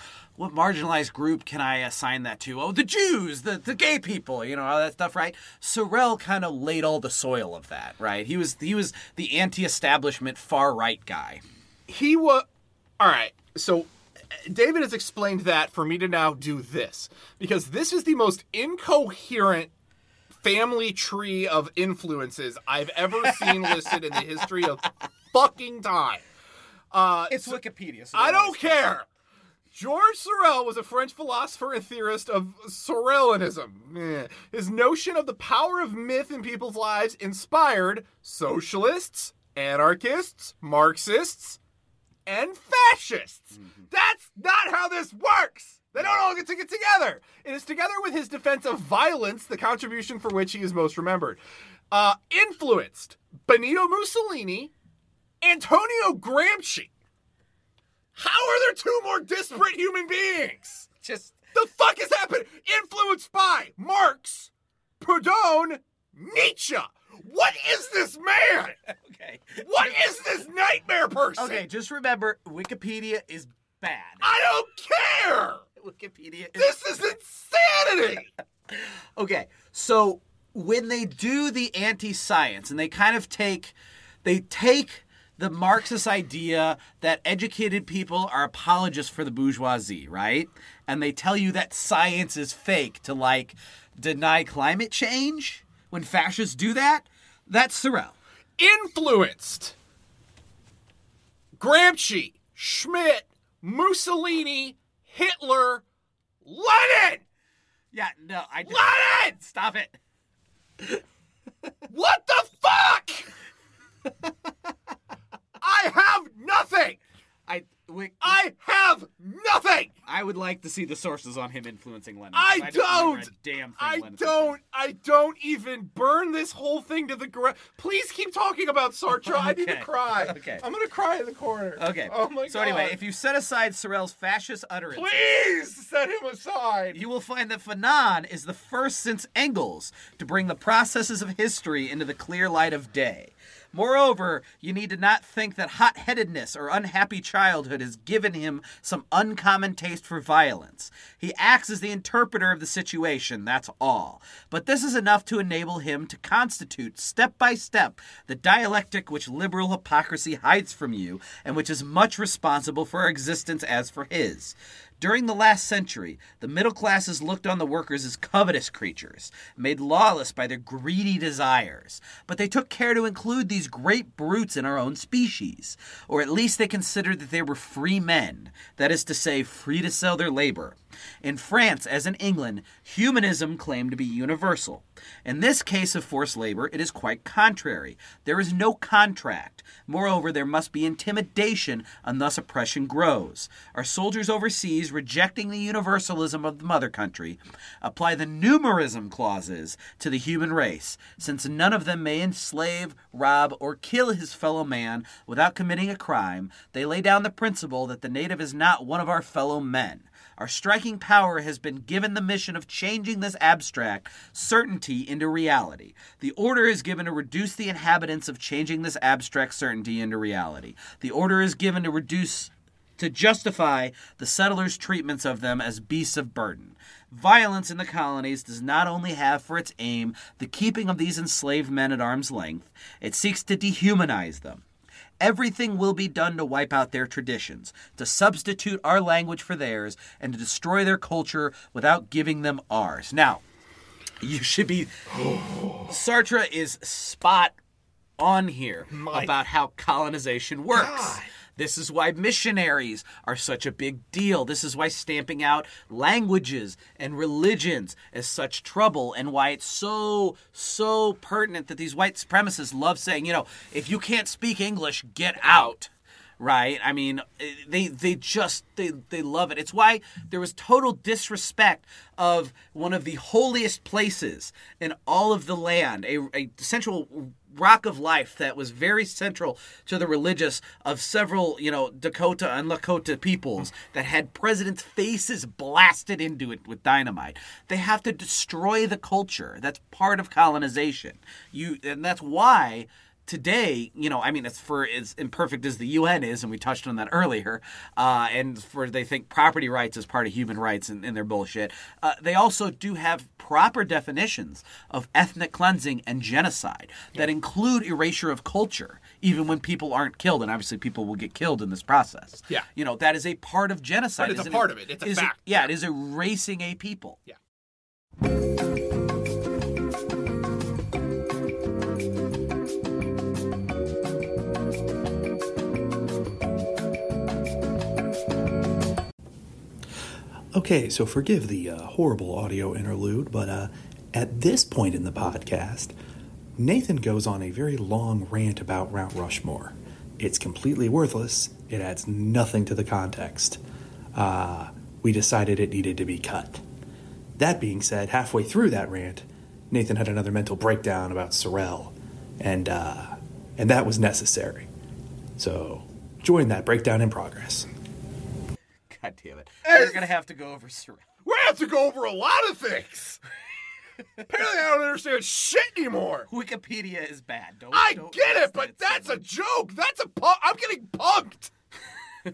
what marginalized group can I assign that to? Oh, the Jews, the the gay people, you know, all that stuff, right? Sorel kind of laid all the soil of that, right? He was he was the anti-establishment far right guy. he was all right so david has explained that for me to now do this because this is the most incoherent family tree of influences i've ever seen [LAUGHS] listed in the history of fucking time uh It's Wikipedia. So i don't care George Sorel was a French philosopher and theorist of Sorelianism. His notion of the power of myth in people's lives inspired socialists, anarchists, Marxists, and fascists. That's not how this works. They don't all get to get together. It is together with his defense of violence, the contribution for which he is most remembered. Uh, influenced Benito Mussolini, Antonio Gramsci. How are there two more disparate human beings? Just The fuck has happened? Influenced by Marx, Proudhon, Nietzsche. What is this man? [LAUGHS] okay. What is this nightmare person? Okay, just remember Wikipedia is bad. I don't care. Wikipedia is This is insanity. [LAUGHS] Okay, so when they do the anti-science and they kind of take they take the Marxist idea that educated people are apologists for the bourgeoisie, right? And they tell you that science is fake to like deny climate change. When fascists do that, that's Sorel. Influenced. Gramsci, Schmitt, Mussolini, Hitler, Lenin. Yeah, no, I Lenin. stop it. [LAUGHS] What the fuck? [LAUGHS] I have nothing. I I have nothing. I would like to see the sources on him influencing Lenin. I, don't don't. a damn thing I don't. I don't even burn this whole thing to the ground. Please keep talking about Sartre. I need to [LAUGHS] cry. Okay. I'm gonna cry in the corner. Okay. Oh my so god. anyway, if you set aside Sorel's fascist utterances, please set him aside. you will find that Fanon is the first since Engels to bring the processes of history into the clear light of day. Moreover, you need to not think that hot headedness or unhappy childhood has given him some uncommon taste for violence. He acts as the interpreter of the situation, that's all. But this is enough to enable him to constitute, step by step, the dialectic which liberal hypocrisy hides from you and which is much responsible for our existence as for his. During the last century, the middle classes looked on the workers as covetous creatures, made lawless by their greedy desires. But they took care to include these great brutes in our own species, or at least they considered that they were free men, that is to say, free to sell their labor. In France, as in England, humanism claimed to be universal. In this case of forced labor, it is quite contrary. There is no contract. Moreover, there must be intimidation, and thus oppression grows. Our soldiers overseas, rejecting the universalism of the mother country, apply the numerus clausus to the human race, since none of them may enslave, rob, or kill his fellow man without committing a crime. They lay down the principle that the native is not one of our fellow men. Our striking power has been given the mission of changing this abstract certainty into reality. The order is given to reduce the inhabitants of changing this abstract certainty into reality. The order is given to reduce to justify the settlers' treatments of them as beasts of burden. Violence in the colonies does not only have for its aim the keeping of these enslaved men at arm's length, it seeks to dehumanize them. Everything will be done to wipe out their traditions, to substitute our language for theirs, and to destroy their culture without giving them ours. Now, you should be. Sartre is spot on here My about how colonization works. God. This is why missionaries are such a big deal. This is why stamping out languages and religions is such trouble, and why it's so, so pertinent that these white supremacists love saying, you know, if you can't speak English, get out. Right? I mean, they they just they they love it. It's why there was total disrespect of one of the holiest places in all of the land, a, a central rock of life that was very central to the religious of several, you know, Dakota and Lakota peoples that had presidents' faces blasted into it with dynamite. They have to destroy the culture. That's part of colonization. You and that's why today, you know, I mean, it's for as imperfect as the UN is, and we touched on that earlier, uh, and for they think property rights is part of human rights in, in their bullshit. Uh, they also do have proper definitions of ethnic cleansing and genocide that include erasure of culture, even when people aren't killed, and obviously people will get killed in this process. Yeah. you know, that is a part of genocide. But it's a part of it. It's a is fact. yeah, it is erasing a people. Yeah. Okay, so forgive the uh, horrible audio interlude, but uh, at this point in the podcast, Nathan goes on a very long rant about Mount Rushmore. It's completely worthless, it adds nothing to the context. Uh, we decided it needed to be cut. That being said, halfway through that rant, Nathan had another mental breakdown about Sorel, and, uh, and that was necessary. So, join that breakdown in progress. God damn it. We're gonna have to go over Surrey. We have to go over a lot of things. Apparently, I don't understand shit anymore. Wikipedia is bad. Don't I don't get it, but that that's a joke. That's a pu- I'm getting punked. [LAUGHS]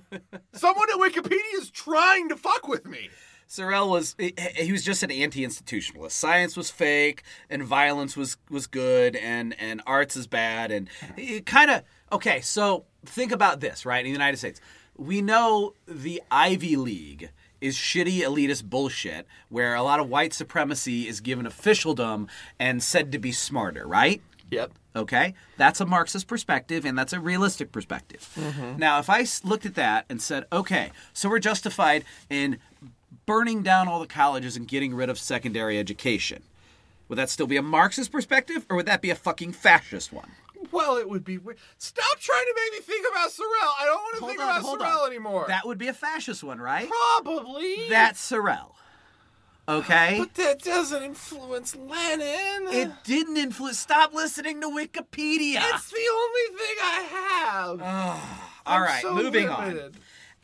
Someone at Wikipedia is trying to fuck with me. Sorel was he, he was just an anti-institutionalist. Science was fake, and violence was was good, and and arts is bad, and it kind of okay. So think about this, right? In the United States, we know the Ivy League is shitty elitist bullshit, where a lot of white supremacy is given officialdom and said to be smarter, right? Yep. Okay, that's a Marxist perspective, and that's a realistic perspective. Mm-hmm. Now, if I looked at that and said, okay, so we're justified in burning down all the colleges and getting rid of secondary education, would that still be a Marxist perspective, or would that be a fucking fascist one? Well, it would be weird. Stop trying to make me think about Sorel. I don't want to Hold think on, about Sorel on. anymore. That would be a fascist one, right? Probably. That's Sorel. Okay? But that doesn't influence Lenin. It didn't influence. Stop listening to Wikipedia. It's the only thing I have. All I'm right, so moving on.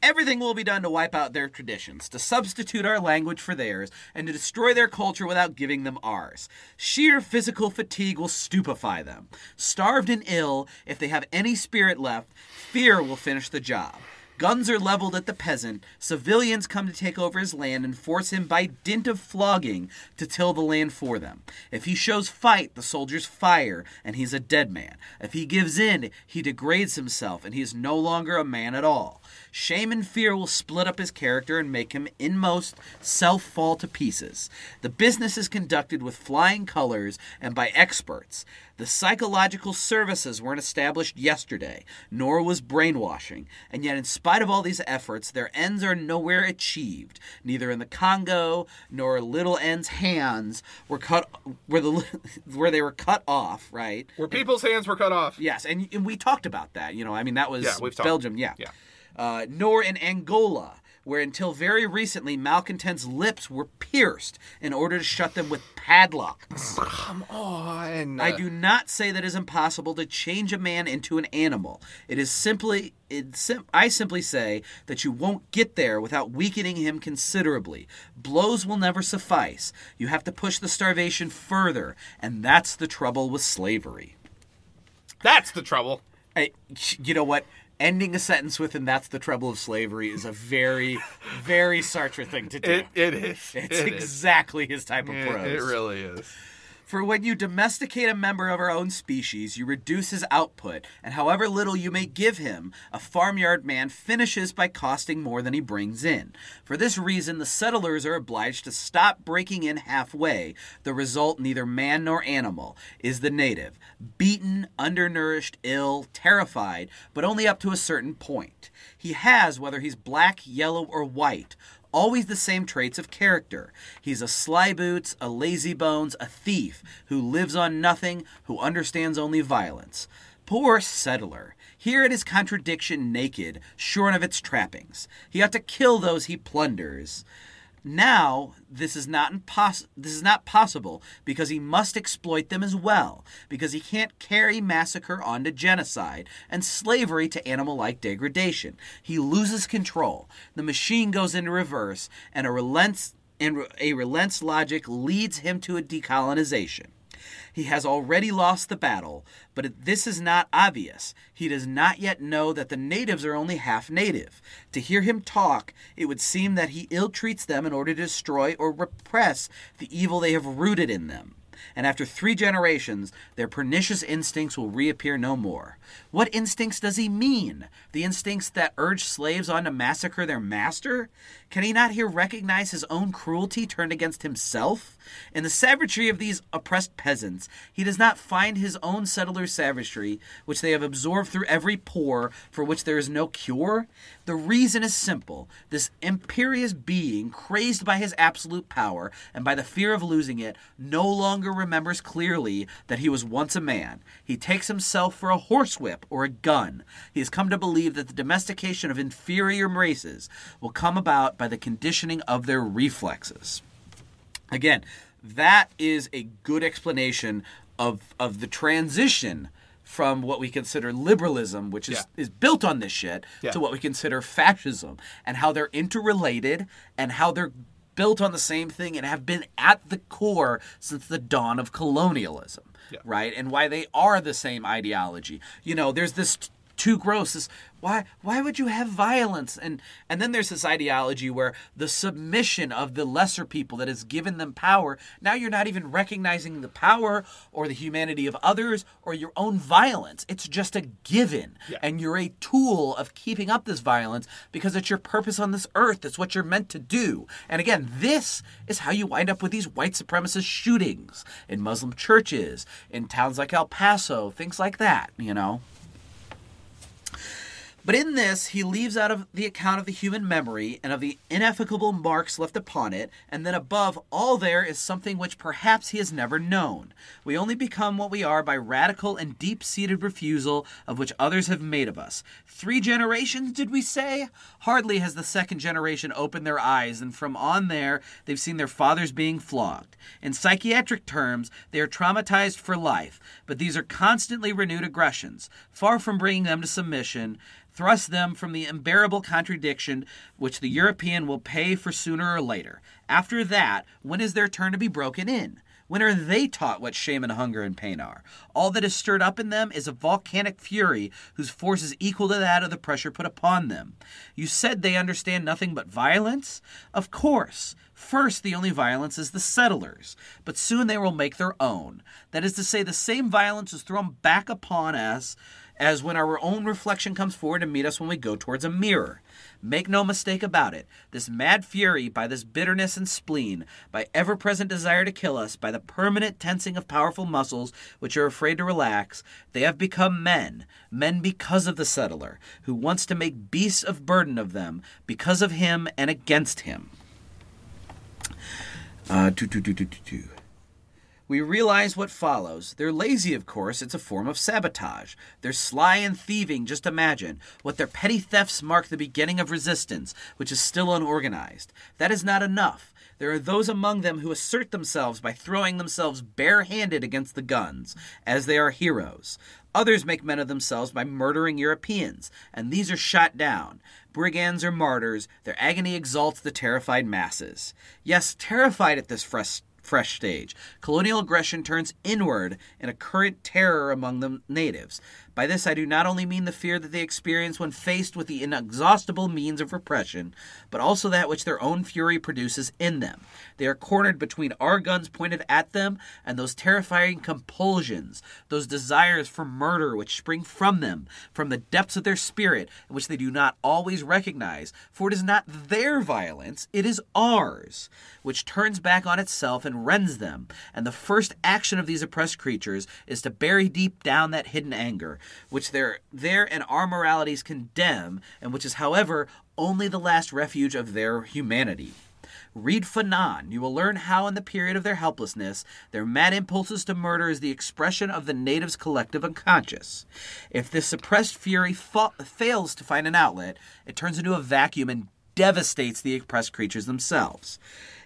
Everything will be done to wipe out their traditions, to substitute our language for theirs, and to destroy their culture without giving them ours. Sheer physical fatigue will stupefy them. Starved and ill, if they have any spirit left, fear will finish the job. Guns are leveled at the peasant. Civilians come to take over his land and force him by dint of flogging to till the land for them. If he shows fight, the soldiers fire, and he's a dead man. If he gives in, he degrades himself, and he is no longer a man at all. Shame and fear will split up his character and make him, inmost, self fall to pieces. The business is conducted with flying colors and by experts. The psychological services weren't established yesterday, nor was brainwashing, and yet, in spite of all these efforts, their ends are nowhere achieved. Neither in the Congo nor Little N's hands were cut, where the [LAUGHS] where they were cut off. Right? Where people's hands were cut off. Yes, and, and we talked about that. You know, I mean, that was Yeah. Belgium. Yeah. Yeah. Uh, nor in Angola, where until very recently malcontents' lips were pierced in order to shut them with padlocks. Come on. I do not say that it is impossible to change a man into an animal. It is simply, it sim- I simply say that you won't get there without weakening him considerably. Blows will never suffice. You have to push the starvation further, and that's the trouble with slavery. That's the trouble. I, you know what? Ending a sentence with "and that's the trouble of slavery" is a very, very Sartre thing to do. It, it is. it's It is. exactly his type of It, prose. it really is. For when you domesticate a member of our own species, you reduce his output, and however little you may give him, a farmyard man finishes by costing more than he brings in. For this reason, the settlers are obliged to stop breaking in halfway. The result, neither man nor animal, is the native. Beaten, undernourished, ill, terrified, but only up to a certain point. He has, whether he's black, yellow, or white, always the same traits of character. He's a sly boots, a lazy bones, a thief who lives on nothing, who understands only violence. Poor settler. Here it is contradiction naked, shorn of its trappings. He ought to kill those he plunders. Now, this is not impos- this is not possible because he must exploit them as well, because he can't carry massacre on to genocide and slavery to animal-like degradation. He loses control. The machine goes into reverse, and a relents and a relents logic leads him to a decolonization. He has already lost the battle, but this is not obvious. He does not yet know that the natives are only half native. To hear him talk, it would seem that he ill treats them in order to destroy or repress the evil they have rooted in them. And after three generations, their pernicious instincts will reappear no more. What instincts does he mean? The instincts that urge slaves on to massacre their master? Can he not here recognize his own cruelty turned against himself? In the savagery of these oppressed peasants, he does not find his own settlers' savagery, which they have absorbed through every pore, for which there is no cure? The reason is simple. This imperious being, crazed by his absolute power and by the fear of losing it, no longer remembers clearly that he was once a man. He takes himself for a horsewhip or a gun. He has come to believe that the domestication of inferior races will come about by the conditioning of their reflexes. Again, that is a good explanation of of the transition from what we consider liberalism, which is, Yeah. is built on this shit, Yeah. to what we consider fascism, and how they're interrelated and how they're built on the same thing and have been at the core since the dawn of colonialism, Yeah. right? And why they are the same ideology. You know, there's this too gross. This why why would you have violence? And and then there's this ideology where the submission of the lesser people that has given them power. Now you're not even recognizing the power or the humanity of others or your own violence. It's just a given, Yeah. and you're a tool of keeping up this violence because it's your purpose on this earth. It's what you're meant to do. And again, this is how you wind up with these white supremacist shootings in Muslim churches, in towns like El Paso, things like that. You know. But in this, he leaves out of the account of the human memory and of the ineffaceable marks left upon it, and then above all there is something which perhaps he has never known. We only become what we are by radical and deep seated refusal of which others have made of us. Three generations, did we say? Hardly has the second generation opened their eyes, and from on there, they've seen their fathers being flogged. In psychiatric terms, they are traumatized for life, but these are constantly renewed aggressions. Far from bringing them to submission, thrust them from the unbearable contradiction which the European will pay for sooner or later. After that, when is their turn to be broken in? When are they taught what shame and hunger and pain are? All that is stirred up in them is a volcanic fury whose force is equal to that of the pressure put upon them. You said they understand nothing but violence? Of course. First, the only violence is the settlers, but soon they will make their own. That is to say, the same violence is thrown back upon us as when our own reflection comes forward to meet us when we go towards a mirror. Make no mistake about it, this mad fury, by this bitterness and spleen, by ever present desire to kill us, by the permanent tensing of powerful muscles which are afraid to relax, they have become men, men because of the settler, who wants to make beasts of burden of them, because of him and against him. Uh, do, do, do, do, do, do. We realize what follows. They're lazy, of course. It's a form of sabotage. They're sly and thieving. Just imagine. What their petty thefts mark the beginning of resistance, which is still unorganized. That is not enough. There are those among them who assert themselves by throwing themselves barehanded against the guns, as they are heroes. Others make men of themselves by murdering Europeans, and these are shot down. Brigands are martyrs, their agony exalts the terrified masses. Yes, terrified at this fresh fresh stage. Colonial aggression turns inward in a current terror among the natives. By this, I do not only mean the fear that they experience when faced with the inexhaustible means of repression, but also that which their own fury produces in them. They are cornered between our guns pointed at them and those terrifying compulsions, those desires for murder which spring from them, from the depths of their spirit, which they do not always recognize, for it is not their violence, it is ours, which turns back on itself and rends them. And the first action of these oppressed creatures is to bury deep down that hidden anger which their their and our moralities condemn, and which is, however, only the last refuge of their humanity. Read Fanon. You will learn how, in the period of their helplessness, their mad impulses to murder is the expression of the natives' collective unconscious. If this suppressed fury fa- fails to find an outlet, it turns into a vacuum and devastates the oppressed creatures themselves.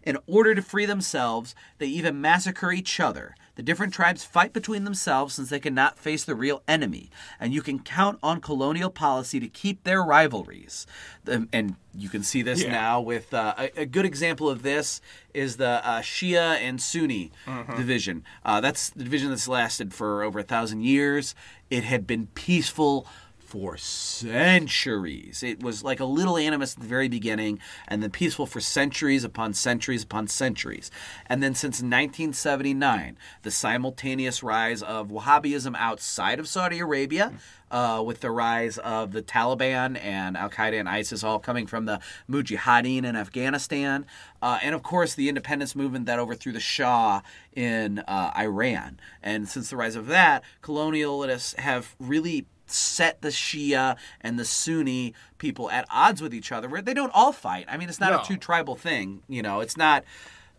In order to free themselves, they even massacre each other. The different tribes fight between themselves since they cannot face the real enemy, and you can count on colonial policy to keep their rivalries. The- and you can see this Yeah. now with uh, a, a good example of this is the uh, Shia and Sunni division. Uh, that's the division that's lasted for over a thousand years. It had been peaceful for centuries. It was like a little animus at the very beginning, and then peaceful for centuries upon centuries upon centuries. And then since 1979, the simultaneous rise of Wahhabism outside of Saudi Arabia. Uh, with the rise of the Taliban and Al Qaeda and ISIS all coming from the Mujahideen in Afghanistan, uh, and of course the independence movement that overthrew the Shah in uh, Iran. And since the rise of that, colonialists have really set the Shia and the Sunni people at odds with each other. Where they don't all fight. I mean, it's not No. a two tribal thing. You know, it's not.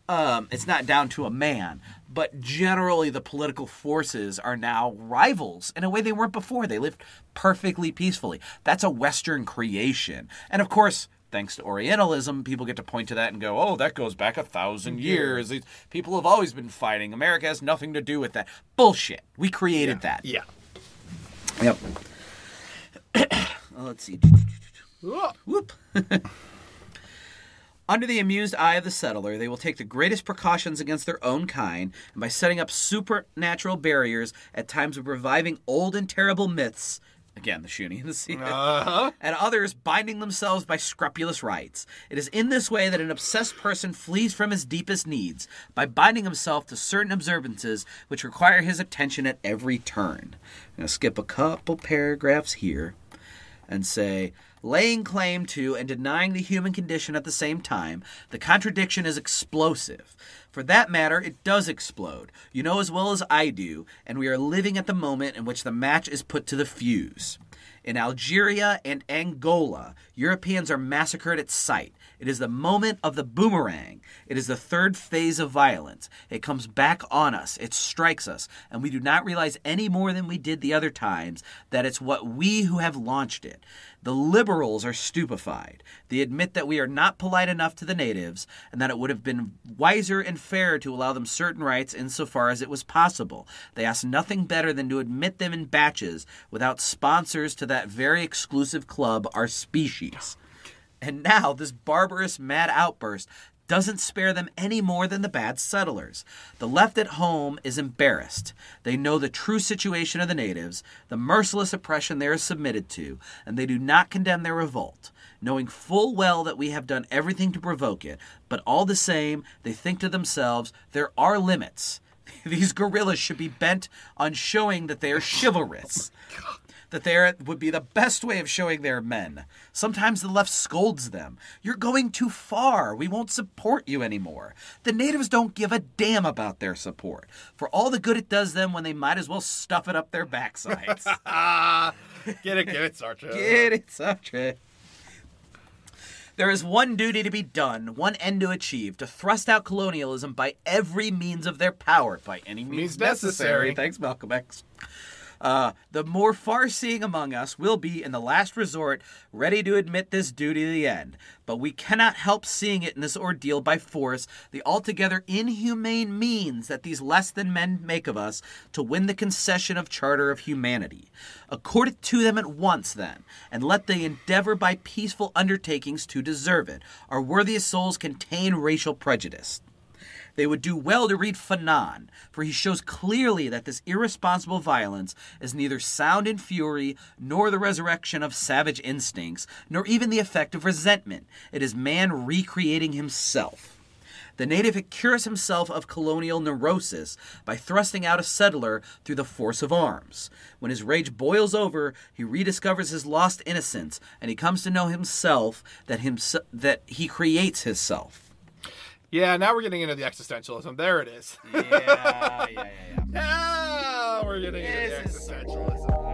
Um, it's not down to a man, but generally the political forces are now rivals in a way they weren't before. They lived perfectly peacefully. That's a Western creation, and of course. Thanks to Orientalism, people get to point to that and go, "Oh, that goes back a thousand years. These people have always been fighting. America has nothing to do with that. Bullshit. We created that. Yeah. Yep. Well, [COUGHS] let's see. [COUGHS] Whoop. [COUGHS] Under the amused eye of the settler, they will take the greatest precautions against their own kind, and by setting up supernatural barriers, at times of reviving old and terrible myths, again, the Shuni and the Sea, Uh-huh. [LAUGHS] and others binding themselves by scrupulous rites. It is in this way that an obsessed person flees from his deepest needs, by binding himself to certain observances which require his attention at every turn. I'm going to skip a couple paragraphs here and say, laying claim to and denying the human condition at the same time, the contradiction is explosive. For that matter, it does explode. You know as well as I do, and we are living at the moment in which the match is put to the fuse. In Algeria and Angola, Europeans are massacred at sight. It is the moment of the boomerang. It is the third phase of violence. It comes back on us. It strikes us. And we do not realize any more than we did the other times that it's what we who have launched it. The liberals are stupefied. They admit that we are not polite enough to the natives and that it would have been wiser and fairer to allow them certain rights insofar as it was possible. They ask nothing better than to admit them in batches without sponsors to that very exclusive club, our species. And now this barbarous mad outburst doesn't spare them any more than the bad settlers. The left at home is embarrassed. They know the true situation of the natives, the merciless oppression they are submitted to, and they do not condemn their revolt, knowing full well that we have done everything to provoke it. But all the same, they think to themselves, there are limits. [LAUGHS] These guerrillas should be bent on showing that they are chivalrous [LAUGHS] that there would be the best way of showing their men. Sometimes the left scolds them. You're going too far. We won't support you anymore. The natives don't give a damn about their support for all the good it does them when they might as well stuff it up their backsides. [LAUGHS] Get it, get it, Sartre. Get it, Sartre. There is one duty to be done, one end to achieve, to thrust out colonialism by every means of their power, by any means, Means necessary. necessary. Thanks, Malcolm X. Uh, the more far-seeing among us will be, in the last resort, ready to admit this duty to the end. But we cannot help seeing it in this ordeal by force, the altogether inhumane means that these less than men make of us to win the concession of charter of humanity. Accord it to them at once, then, and let they endeavor by peaceful undertakings to deserve it. Our worthiest souls contain racial prejudice. They would do well to read Fanon, for he shows clearly that this irresponsible violence is neither sound in fury, nor the resurrection of savage instincts, nor even the effect of resentment. It is man recreating himself. The native cures himself of colonial neurosis by thrusting out a settler through the force of arms. When his rage boils over, he rediscovers his lost innocence, and he comes to know himself that, that he creates himself. Yeah, now we're getting into the existentialism. There it is. Yeah, yeah, yeah, yeah. [LAUGHS] Now we're getting into the This is existentialism.